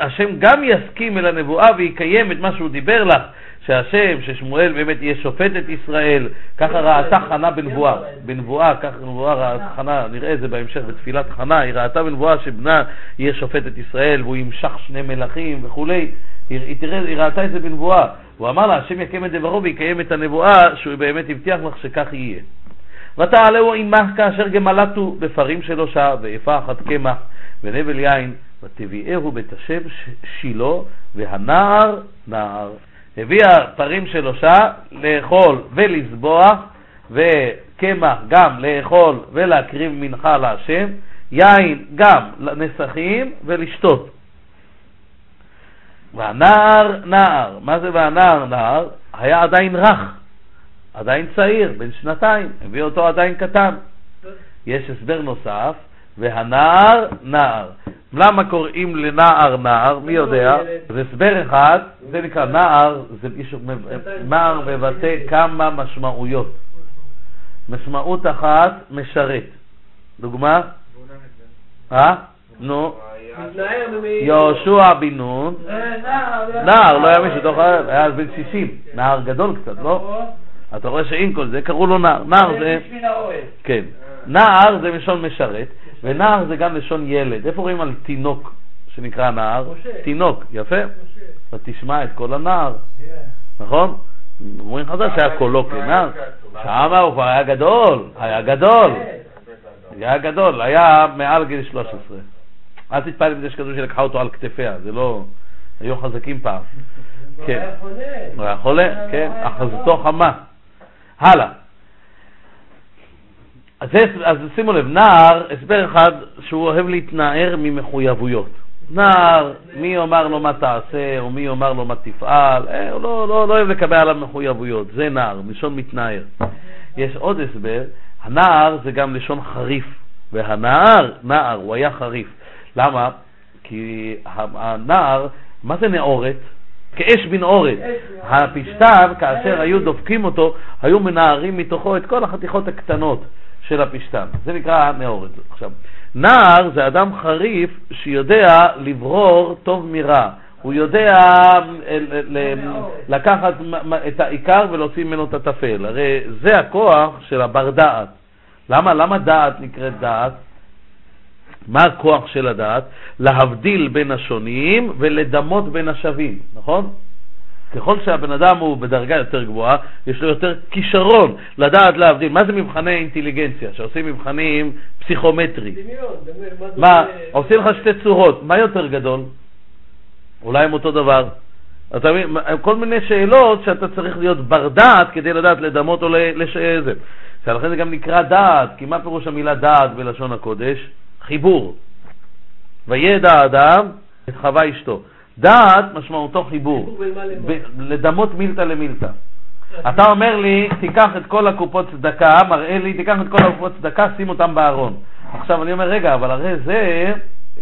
השם גם יסכים אל הנבואה ויקיים את מה שהוא דיבר לך, שהשם, ששמואל באמת יהיה שופט את ישראל, ככה ראתה חנה בנבואה, בנבואה, ככה בנבואה ראתה חנה, נראה את זה בהמשך בתפילת חנה, היא ראתה בנבואה שבנה יהיה שופט את ישראל והוא ימשך שני מלכים וכולי, היא, היא, תראה, היא ראתה את זה בנבואה, הוא אמר לה, השם יקם את דברו ויקיים את הנבואה שהוא באמת הבטיח לך שכך יהיה. ותעלהו עמך כאשר גמלתו בפרים שלושה ואיפה אחת קמח ונבל יין ותביאהו בית השם שילה והנער נער. הביאה פרים שלושה לאכול ולזבוח, וקמח גם לאכול ולהקריב מנחה להשם, יין גם לנסחים ולשתות. והנער נער, מה זה והנער נער? היה עדיין רך, עדיין צעיר, בן שנתיים, הביא אותו עדיין קטן. יש הסבר נוסף, והנער נער. למה קוראים לנער נער? מי יודע? זה הסבר אחד, זה נקרא נער, זה נער מבטא כמה משמעויות. משמעות אחת, משרת. דוגמה? אה? נו. יהושע בן נון, נער, לא היה מישהו הארץ, היה בן 60, נער גדול קצת, לא? אתה רואה שעם כל זה קראו לו נער. נער זה... כן. נער זה מלשון משרת, ונער זה גם לשון ילד. איפה רואים על תינוק שנקרא נער? תינוק, יפה. אתה תשמע את כל הנער, נכון? אומרים חז"ל שהיה קולו כנער. שמה הוא כבר היה גדול, היה גדול. היה גדול, היה מעל גיל 13. אל תתפעל עם זה שכזו שלקחה אותו על כתפיה, זה לא... היו חזקים פעם. כן. הוא היה חולה, כן, אחזתו חמה. הלאה. אז, אז שימו לב, נער, הסבר אחד שהוא אוהב להתנער ממחויבויות. נער, מי יאמר לו מה תעשה, או מי יאמר לו מה תפעל, אה, הוא לא, לא, לא אוהב לקבל עליו מחויבויות, זה נער, מלשון מתנער. יש עוד הסבר, הנער זה גם לשון חריף, והנער, נער, הוא היה חריף. למה? כי הנער, מה זה נאורת? כאש בנעורת. הפשתן, כאשר היו דופקים אותו, היו מנערים מתוכו את כל החתיכות הקטנות. של הפשתן. זה נקרא נאורת. עכשיו, נער זה אדם חריף שיודע לברור טוב מרע. הוא יודע אה, לקחת את העיקר ולהוציא ממנו את הטפל. הרי זה הכוח של הבר דעת. למה, למה דעת נקראת דעת? מה הכוח של הדעת? להבדיל בין השונים ולדמות בין השווים, נכון? ככל שהבן אדם הוא בדרגה יותר גבוהה, יש לו יותר כישרון לדעת להבדיל. מה זה מבחני אינטליגנציה? שעושים מבחנים פסיכומטרי. מה, עושים לך שתי צורות, מה יותר גדול? אולי הם אותו דבר. אתה מבין, כל מיני שאלות שאתה צריך להיות בר דעת כדי לדעת לדמות או לזה. לכן זה גם נקרא דעת, כי מה פירוש המילה דעת בלשון הקודש? חיבור. וידע האדם את חווה אשתו. דעת משמעותו חיבור, לדמות מילתא למילתא. אתה אומר לי, תיקח את כל הקופות צדקה, מראה לי, תיקח את כל הקופות צדקה, שים אותם בארון. עכשיו אני אומר, רגע, אבל הרי זה,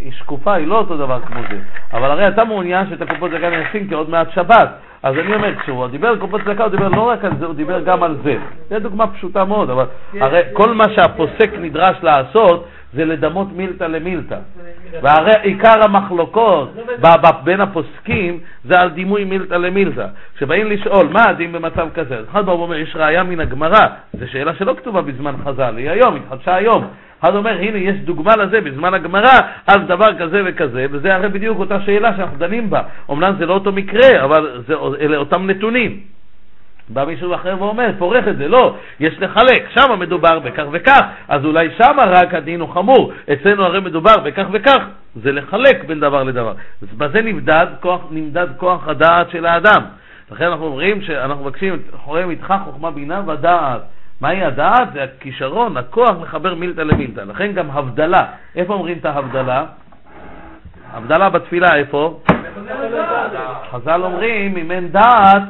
היא שקופה, היא לא אותו דבר כמו זה. אבל הרי אתה מעוניין שאת הקופות צדקה אני אשים כי עוד מעט שבת. אז אני אומר, כשהוא דיבר על קופות צדקה, הוא דיבר לא רק על זה, הוא דיבר גם על זה. זו דוגמה פשוטה מאוד, אבל הרי כל מה שהפוסק נדרש לעשות, זה לדמות מילתא למילתא. והרי עיקר המחלוקות בין הפוסקים זה על דימוי מילתא למילתא. כשבאים לשאול מה הדין במצב כזה, אז אחד בא ואומר, יש ראייה מן הגמרא, זו שאלה שלא כתובה בזמן חז"ל, היא היום, התחדשה היום. אחד אומר, הנה, יש דוגמה לזה בזמן הגמרא, על דבר כזה וכזה, וזה הרי בדיוק אותה שאלה שאנחנו דנים בה. אמנם זה לא אותו מקרה, אבל זה, אלה אותם נתונים. בא מישהו אחר ואומר, פורך את זה, לא, יש לחלק, שם מדובר בכך וכך, אז אולי שם רק הדין הוא חמור, אצלנו הרי מדובר בכך וכך, זה לחלק בין דבר לדבר. אז בזה נמדד כוח, נמדד כוח הדעת של האדם. לכן אנחנו אומרים שאנחנו מבקשים, חורם איתך חוכמה בינה ודעת. מהי הדעת? זה הכישרון, הכוח לחבר מילתא למילתא. לכן גם הבדלה. איפה אומרים את ההבדלה? הבדלה בתפילה איפה? חז"ל אומרים, אם אין דעת,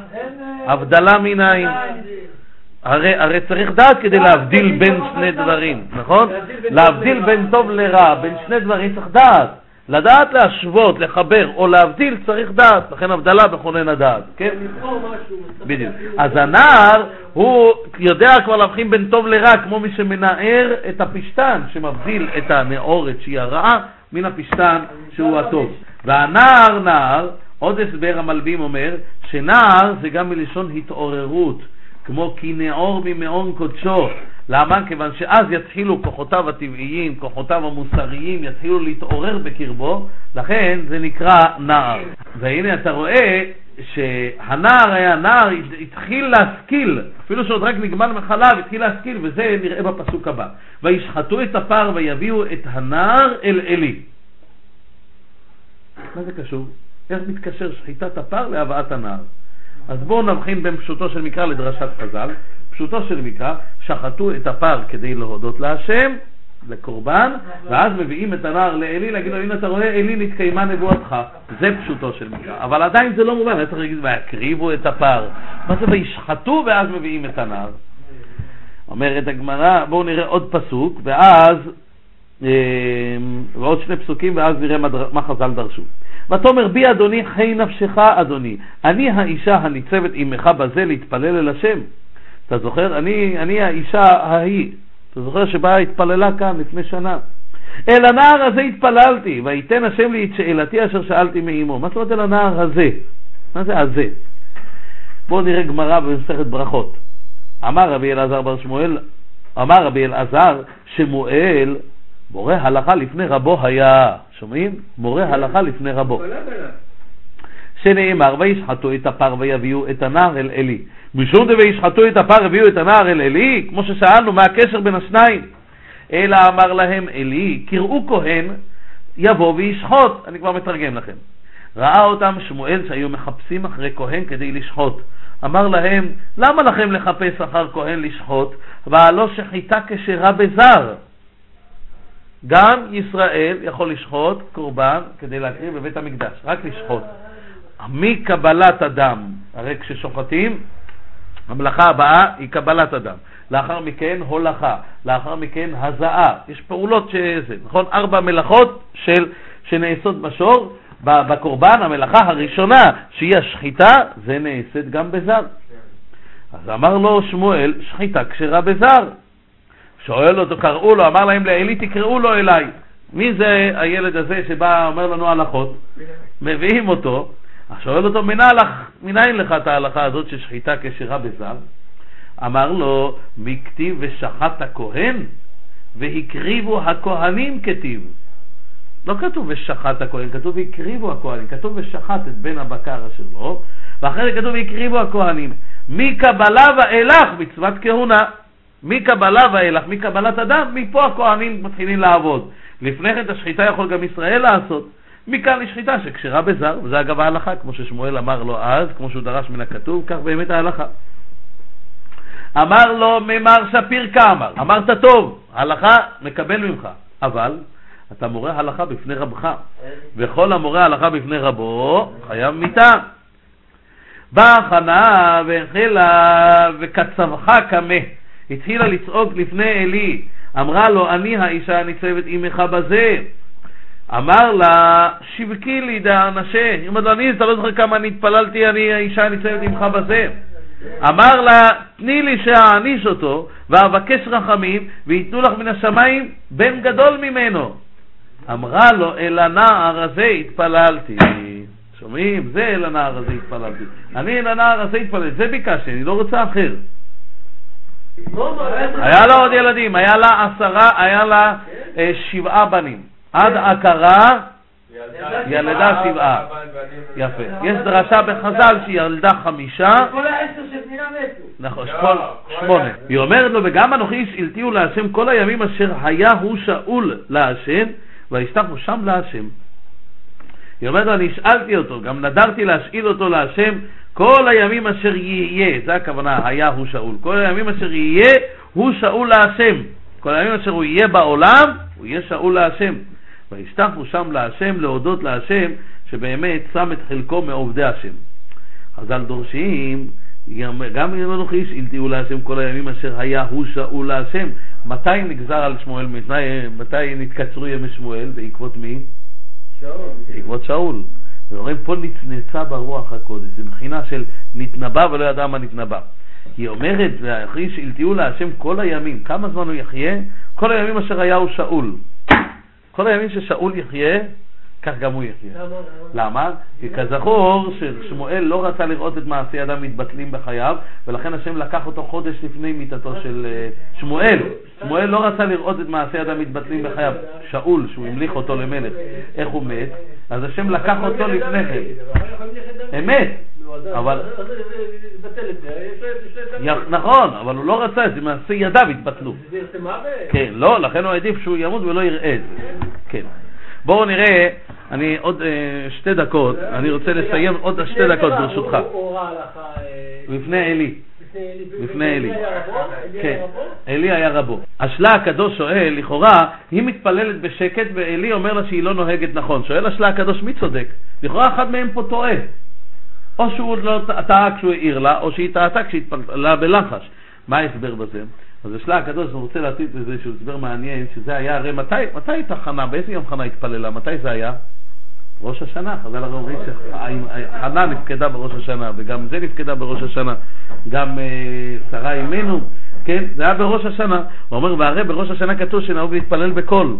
הבדלה מנין. הרי, הרי צריך דעת כדי להבדיל בין שני דברים, נכון? להבדיל בין טוב לרע, בין שני דברים צריך דעת. לדעת להשוות, לחבר או להבדיל צריך דעת, לכן הבדלה בכונן הדעת, כן? בדיוק. אז הנער, הוא יודע כבר להבחין בין טוב לרע, כמו מי שמנער את הפשתן, שמבדיל את הנאורת שהיא הרעה, מן הפשתן שהוא הטוב. והנער נער, עוד הסבר המלבים אומר, שנער זה גם מלשון התעוררות. כמו כי נאור ממעון קודשו. למה? כיוון שאז יתחילו כוחותיו הטבעיים, כוחותיו המוסריים, יתחילו להתעורר בקרבו, לכן זה נקרא נער. והנה אתה רואה שהנער היה נער, התחיל להשכיל, אפילו שעוד רק נגמל מחלב, התחיל להשכיל, וזה נראה בפסוק הבא. וישחטו את הפר ויביאו את הנער אל עלי. מה זה קשור? איך מתקשר שחיטת הפר להבאת הנער? אז בואו נבחין בין פשוטו של מקרא לדרשת חז"ל. פשוטו של מקרא, שחטו את הפר כדי להודות להשם, לקורבן, ואז מביאים את הנער לעלי, להגיד לו, הנה אתה רואה, עלי נתקיימה נבואתך. זה פשוטו של מקרא. אבל עדיין זה לא מובן, היה צריך להגיד, ויקריבו את הפר. מה זה וישחטו ואז מביאים את הנער? אומרת הגמרא, בואו נראה עוד פסוק, ואז, ועוד שני פסוקים, ואז נראה מה חז"ל דרשו. ותאמר בי אדוני חי נפשך אדוני, אני האישה הניצבת עמך בזה להתפלל אל השם. אתה זוכר? אני, אני האישה ההיא. אתה זוכר שבאה התפללה כאן לפני שנה. אל הנער הזה התפללתי, ויתן השם לי את שאלתי אשר שאלתי מאמו. מה זאת אומרת אל הנער הזה? מה זה הזה? בואו נראה גמרא במסכת ברכות. אמר רבי אלעזר בר שמואל, אמר רבי אלעזר, שמואל מורה הלכה לפני רבו היה, שומעים? מורה הלכה לפני רבו. שנאמר, וישחטו את הפר ויביאו את הנער אל עלי. משום דוישחטו את הפר ויביאו את הנער אל עלי, כמו ששאלנו, מה הקשר בין השניים? אלא אמר להם עלי, קראו כהן, יבוא וישחוט. אני כבר מתרגם לכם. ראה אותם שמואל שהיו מחפשים אחרי כהן כדי לשחוט. אמר להם, למה לכם לחפש אחר כהן לשחוט? והלא שחיטה כשרה בזר. גם ישראל יכול לשחוט קורבן כדי להקריב בבית המקדש, רק לשחוט. מקבלת הדם, הרי כששוחטים, המלאכה הבאה היא קבלת הדם. לאחר מכן הולכה, לאחר מכן הזעה. יש פעולות שזה, נכון? ארבע מלאכות של, שנעשות בשור, בקורבן, המלאכה הראשונה, שהיא השחיטה, זה נעשית גם בזר. אז אמר לו שמואל, שחיטה כשרה בזר. שואל אותו, קראו לו, אמר להם לעלי, תקראו לו אליי. מי זה הילד הזה שבא, אומר לנו הלכות? מביאים אותו, שואל אותו, מנין לך את ההלכה הזאת של שחיטה כשרה בזר? אמר לו, מכתיב ושחט הכהן, והקריבו הכהנים כתיב. לא כתוב ושחט הכהן, כתוב והקריבו הכהנים, כתוב ושחט את בן הבקר אשר לו, ואחרי זה כתוב והקריבו הכהנים. מקבלה ואילך מצוות כהונה. מקבלה ואילך, מקבלת אדם, מפה הכהנים מתחילים לעבוד. לפני כן את השחיטה יכול גם ישראל לעשות. מכאן היא שחיטה שכשרה בזר, וזה אגב ההלכה, כמו ששמואל אמר לו אז, כמו שהוא דרש מן הכתוב, כך באמת ההלכה. אמר לו ממר שפיר כאמר, אמרת טוב, הלכה מקבל ממך, אבל אתה מורה הלכה בפני רבך, וכל המורה הלכה בפני רבו חייב מיתה. באה חנה והחלה וקצבך קמה. התחילה לצעוק לפני עלי, אמרה לו, אני האישה הניצבת עמך בזה. אמר לה, שבקי לי דאנשה. היא אומרת לו, אני, אתה לא זוכר כמה אני התפללתי, אני האישה הניצבת עמך בזה. אמר לה, תני לי שאעניש אותו, ואבקש רחמים, וייתנו לך מן השמיים בן גדול ממנו. אמרה לו, אל הנער הזה התפללתי. שומעים? זה אל הנער הזה התפללתי. אני אל הנער הזה התפללתי, זה ביקשתי, אני לא רוצה אחר. היה לה עוד ילדים, היה לה עשרה, היה לה אה, שבעה בנים. עד עקרה ילדה שבעה. יפה. יש דרשה בחז"ל שהיא ילדה חמישה. כל העשר של פנינה מתו. נכון, שמונה. היא אומרת לו, וגם אנוכי השאלתיהו להשם כל הימים אשר היה הוא שאול להשם, וישתחו שם להשם. היא אומרת לו, אני השאלתי אותו, גם נדרתי להשאיל אותו להשם כל הימים אשר יהיה, זה הכוונה, היה הוא שאול. כל הימים אשר יהיה, הוא שאול להשם. כל הימים אשר הוא יהיה בעולם, הוא יהיה שאול להשם. וישתחו שם להשם, להודות להשם, שבאמת שם את חלקו מעובדי השם. חז"ל דורשים, גם גם אנוכי איש הלתיהו להשם כל הימים אשר היה הוא שאול להשם. מתי נגזר על שמואל, מתי, מתי נתקצרו ימי שמואל? בעקבות מי? בעקבות שאול. ואומרים פה נצנצה ברוח הקודש, זה מבחינה של נתנבא ולא ידע מה נתנבא. היא אומרת, ואחרי שהלתיהו להשם כל הימים, כמה זמן הוא יחיה? כל הימים אשר היה הוא שאול. כל הימים ששאול יחיה, כך גם הוא יחיה. למה? כי כזכור ששמואל לא רצה לראות את מעשי ידיו מתבטלים בחייו, ולכן השם לקח אותו חודש לפני מיתתו של אה, שמואל. שמואל לא רצה לראות את מעשי ידיו מתבטלים בחייו. שאול, שהוא המליך אותו למלך, איך הוא מת? אז השם לקח אותו לפני כן. אמת, אבל... נכון, אבל הוא לא רצה את זה, מעשי ידיו התבטלו. כן, לא, לכן הוא העדיף שהוא ימות ולא יראה את זה. כן. בואו נראה, אני עוד אה, שתי דקות, אני רוצה לסיים עוד שתי דקות ברשותך. בפני אלי. בפני אלי. כן, אלי היה רבו. השלה הקדוש שואל, לכאורה, היא מתפללת בשקט ואלי אומר לה שהיא לא נוהגת נכון. שואל השלה הקדוש, מי צודק? לכאורה אחד מהם פה טועה. או שהוא לא טעה כשהוא העיר לה, או שהיא טעתה כשהתפללה בלחש. מה ההסבר בזה? אז השלה הקדוש רוצה להציג לזה שהוא הסבר מעניין, שזה היה, הרי מתי, מתי הייתה חנה, באיזה יום חנה התפללה? מתי זה היה? ראש השנה, חז"ל הרי אומרים שחנה נפקדה בראש השנה, וגם זה נפקדה בראש השנה, גם אה, שרה אימנו, כן, זה היה בראש השנה. הוא אומר, והרי בראש השנה כתוב שנהוג להתפלל בקול.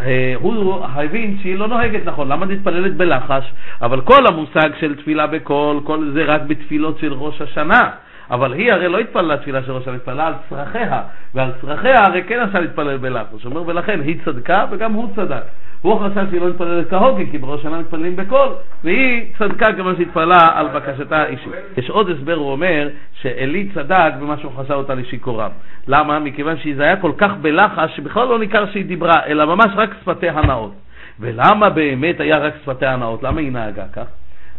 אה, הוא הבין שהיא לא נוהגת נכון, למה מתפללת בלחש? אבל כל המושג של תפילה בקול, כל זה רק בתפילות של ראש השנה. אבל היא הרי לא התפללה תפילה של ראש השנה, התפללה על צרכיה, ועל צרכיה הרי כן עשה להתפלל בלחש. אומר, ולכן היא צדקה וגם הוא צדק. הוא חשב שהיא לא מתפללת כהוגן, כי בראש השנה מתפללים בקול, והיא צדקה כמו שהתפללה על בקשתה האישית. יש עוד הסבר, הוא אומר, שעלי צדק במה שהוא חשב אותה לשיכורה. למה? מכיוון שזה היה כל כך בלחש, שבכלל לא ניכר שהיא דיברה, אלא ממש רק שפתיה נאות. ולמה באמת היה רק שפתיה נאות? למה היא נהגה כך?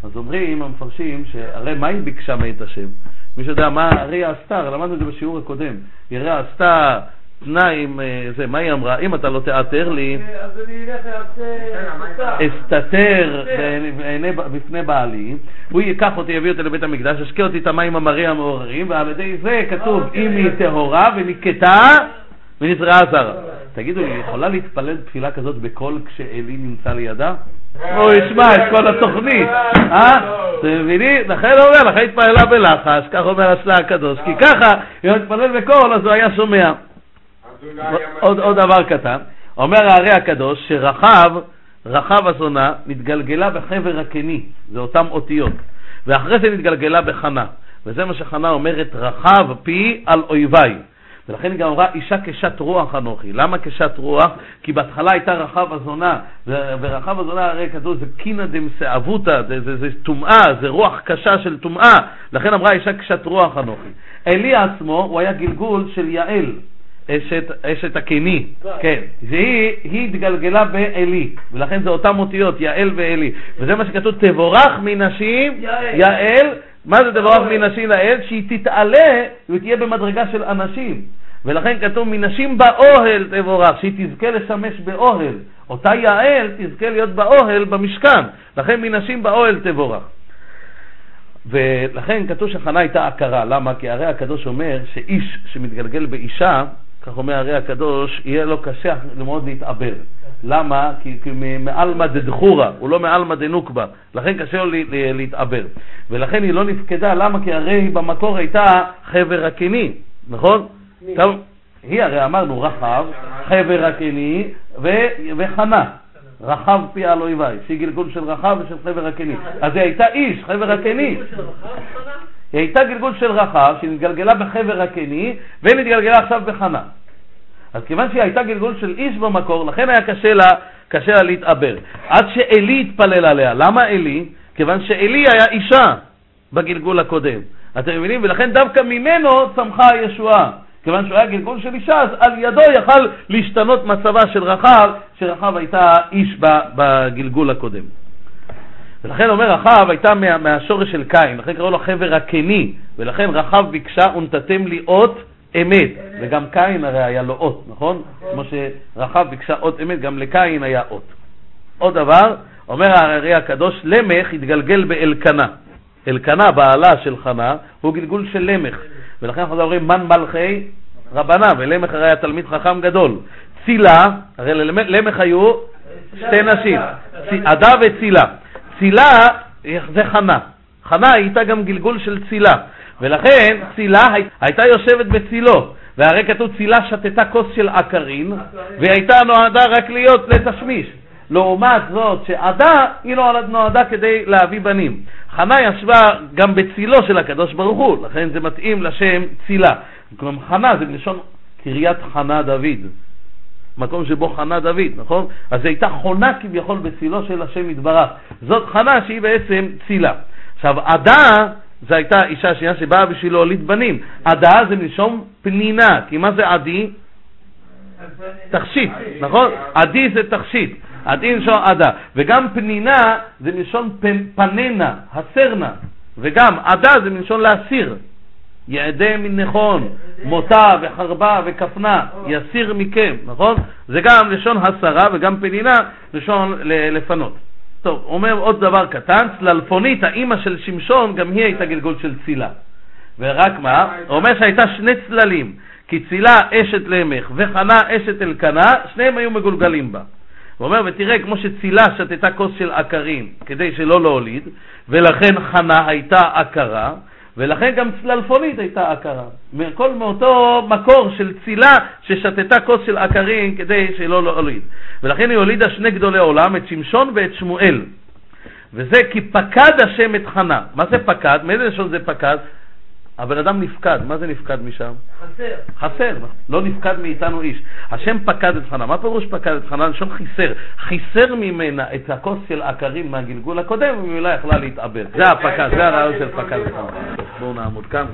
אז אומרים המפרשים שהרי מה היא ביקשה מאת השם? מי שיודע מה הרי היא עשתה, למדנו את זה בשיעור הקודם. היא הרי עשתה תנאי אה, זה, מה היא אמרה? אם אתה לא תיעתר לי, אז אני אלך אסתתר בפני בעלי, הוא ייקח אותי, יביא אותי לבית המקדש, ישקה אותי את המים המרים המעוררים, ועל ידי זה כתוב, אוקיי. אם היא טהורה ונקטה ונזרעה זרה. תגידו לי, היא יכולה להתפלל תפילה כזאת בקול כשאלי נמצא לידה? הוא ישמע את כל התוכנית, אה? אתם מבינים? לכן הוא אומר, לכן התפללה בלחש, כך אומר השלה הקדוש, כי ככה, אם הוא התפלל בקול, אז הוא היה שומע. עוד, דבר קטן, אומר הארי הקדוש שרחב, רחב הזונה, נתגלגלה בחבר הקני, זה אותן אותיות, ואחרי זה נתגלגלה בחנה, וזה מה שחנה אומרת, רחב פי על אויביי. ולכן היא גם אמרה, אישה קשת רוח אנוכי. למה קשת רוח? כי בהתחלה הייתה רחב הזונה, ורחב הזונה הרי כתוב, זה קינא דמסעבותא, זה, זה, זה טומאה, זה רוח קשה של טומאה. לכן אמרה אישה קשת רוח אנוכי. אלי עצמו, הוא היה גלגול של יעל. אשת, אשת הקיני, כן, והיא היא התגלגלה בעלי, ולכן זה אותן אותיות, יעל ועלי, וזה מה שכתוב, תבורך מנשים, יעל. יעל, מה זה תבורך מנשים יעל? שהיא תתעלה ותהיה במדרגה של אנשים, ולכן כתוב מנשים באוהל תבורך, שהיא תזכה לשמש באוהל, אותה יעל תזכה להיות באוהל במשכן, לכן מנשים באוהל תבורך. ולכן כתוב שחנה הייתה עקרה, למה? כי הרי הקדוש אומר שאיש שמתגלגל באישה, כך אומר הרי הקדוש, יהיה לו קשה מאוד להתעבר. למה? כי, כי מעלמא דדחורא, הוא לא מעלמא דנוקבה, לכן קשה לו להתעבר. ולכן היא לא נפקדה, למה? כי הרי היא במקור הייתה חבר הקיני, נכון? טוב, היא הרי אמרנו רחב, חבר הקיני וחנה. רחב פי על אויביי, שהיא גלגול של רחב ושל חבר הקיני. אז היא הייתה איש, חבר הקיני. היא הייתה גלגול של רחב, שנתגלגלה בחבר הקיני, ונתגלגלה עכשיו בחנה. אז כיוון שהיא הייתה גלגול של איש במקור, לכן היה קשה לה, קשה לה להתעבר. עד שאלי התפלל עליה. למה אלי? כיוון שאלי היה אישה בגלגול הקודם. אתם מבינים? ולכן דווקא ממנו צמחה הישועה. כיוון שהוא היה גלגול של אישה, אז על ידו יכל להשתנות מצבה של רחב, שרחב הייתה איש בגלגול הקודם. ולכן אומר רחב הייתה מה, מהשורש של קין, לכן קראו לו חבר הקני, ולכן רחב ביקשה ונתתם לי אות אמת, וגם קין הרי היה לו אות, נכון? כמו שרחב ביקשה אות אמת, גם לקין היה אות. עוד דבר, אומר הארי הקדוש, למך התגלגל באלקנה. אלקנה, בעלה של חנה, הוא גלגול של למך. ולכן אנחנו אומרים מן מלכי רבנה, ולמך הרי היה תלמיד חכם גדול. צילה, הרי למך היו שתי נשים, עדה וצילה. צילה זה חנה. חנה הייתה גם גלגול של צילה, ולכן צילה הייתה יושבת בצילו, והרי כתוב צילה שתתה כוס של עקרין, והיא הייתה נועדה רק להיות לתשמיש. לעומת זאת שעדה, היא נועדה, נועדה כדי להביא בנים. חנה ישבה גם בצילו של הקדוש ברוך הוא, לכן זה מתאים לשם צילה. כלומר, חנה זה מלשון קריית חנה דוד. מקום שבו חנה דוד, נכון? אז היא הייתה חונה כביכול בצילו של השם יתברך. זאת חנה שהיא בעצם צילה. עכשיו, עדה זו הייתה אישה שנייה שבאה בשביל להוליד בנים. עדה זה מלשון פנינה, כי מה זה עדי? תכשיט, נכון? עדי זה תכשיט, עדי מלשון עדה. וגם פנינה זה מלשון פננה, הסרנה. וגם עדה זה מלשון להסיר. יעדי מנכון, מותה וחרבה וכפנה, יסיר מכם, נכון? זה גם לשון הסרה וגם פנינה, לשון לפנות. טוב, אומר עוד דבר קטן, צללפונית, האימא של שמשון, גם היא הייתה גלגול של צילה. ורק מה? הוא אומר שהייתה שני צללים, כי צילה אשת למך וחנה אשת אלקנה, שניהם היו מגולגלים בה. הוא אומר, ותראה, כמו שצילה שתתה כוס של עקרים כדי שלא להוליד, ולכן חנה הייתה עקרה, ולכן גם צללפונית הייתה עקרה. הכל מאותו מקור של צילה ששתתה כוס של עקרים כדי שלא להוליד. ולכן היא הולידה שני גדולי עולם, את שמשון ואת שמואל. וזה כי פקד השם את חנה. מה זה פקד? מאיזה לשון זה פקד? הבן אדם נפקד, מה זה נפקד משם? חסר. חסר, לא נפקד מאיתנו איש. השם פקד את חנה, מה פירוש פקד את חנה? לשון חיסר. חיסר ממנה את הכוס של עקרים מהגלגול הקודם, וממילא יכלה להתאבד. זה הפקד, זה הרעיון של פקד את חנה. בואו נעמוד כאן.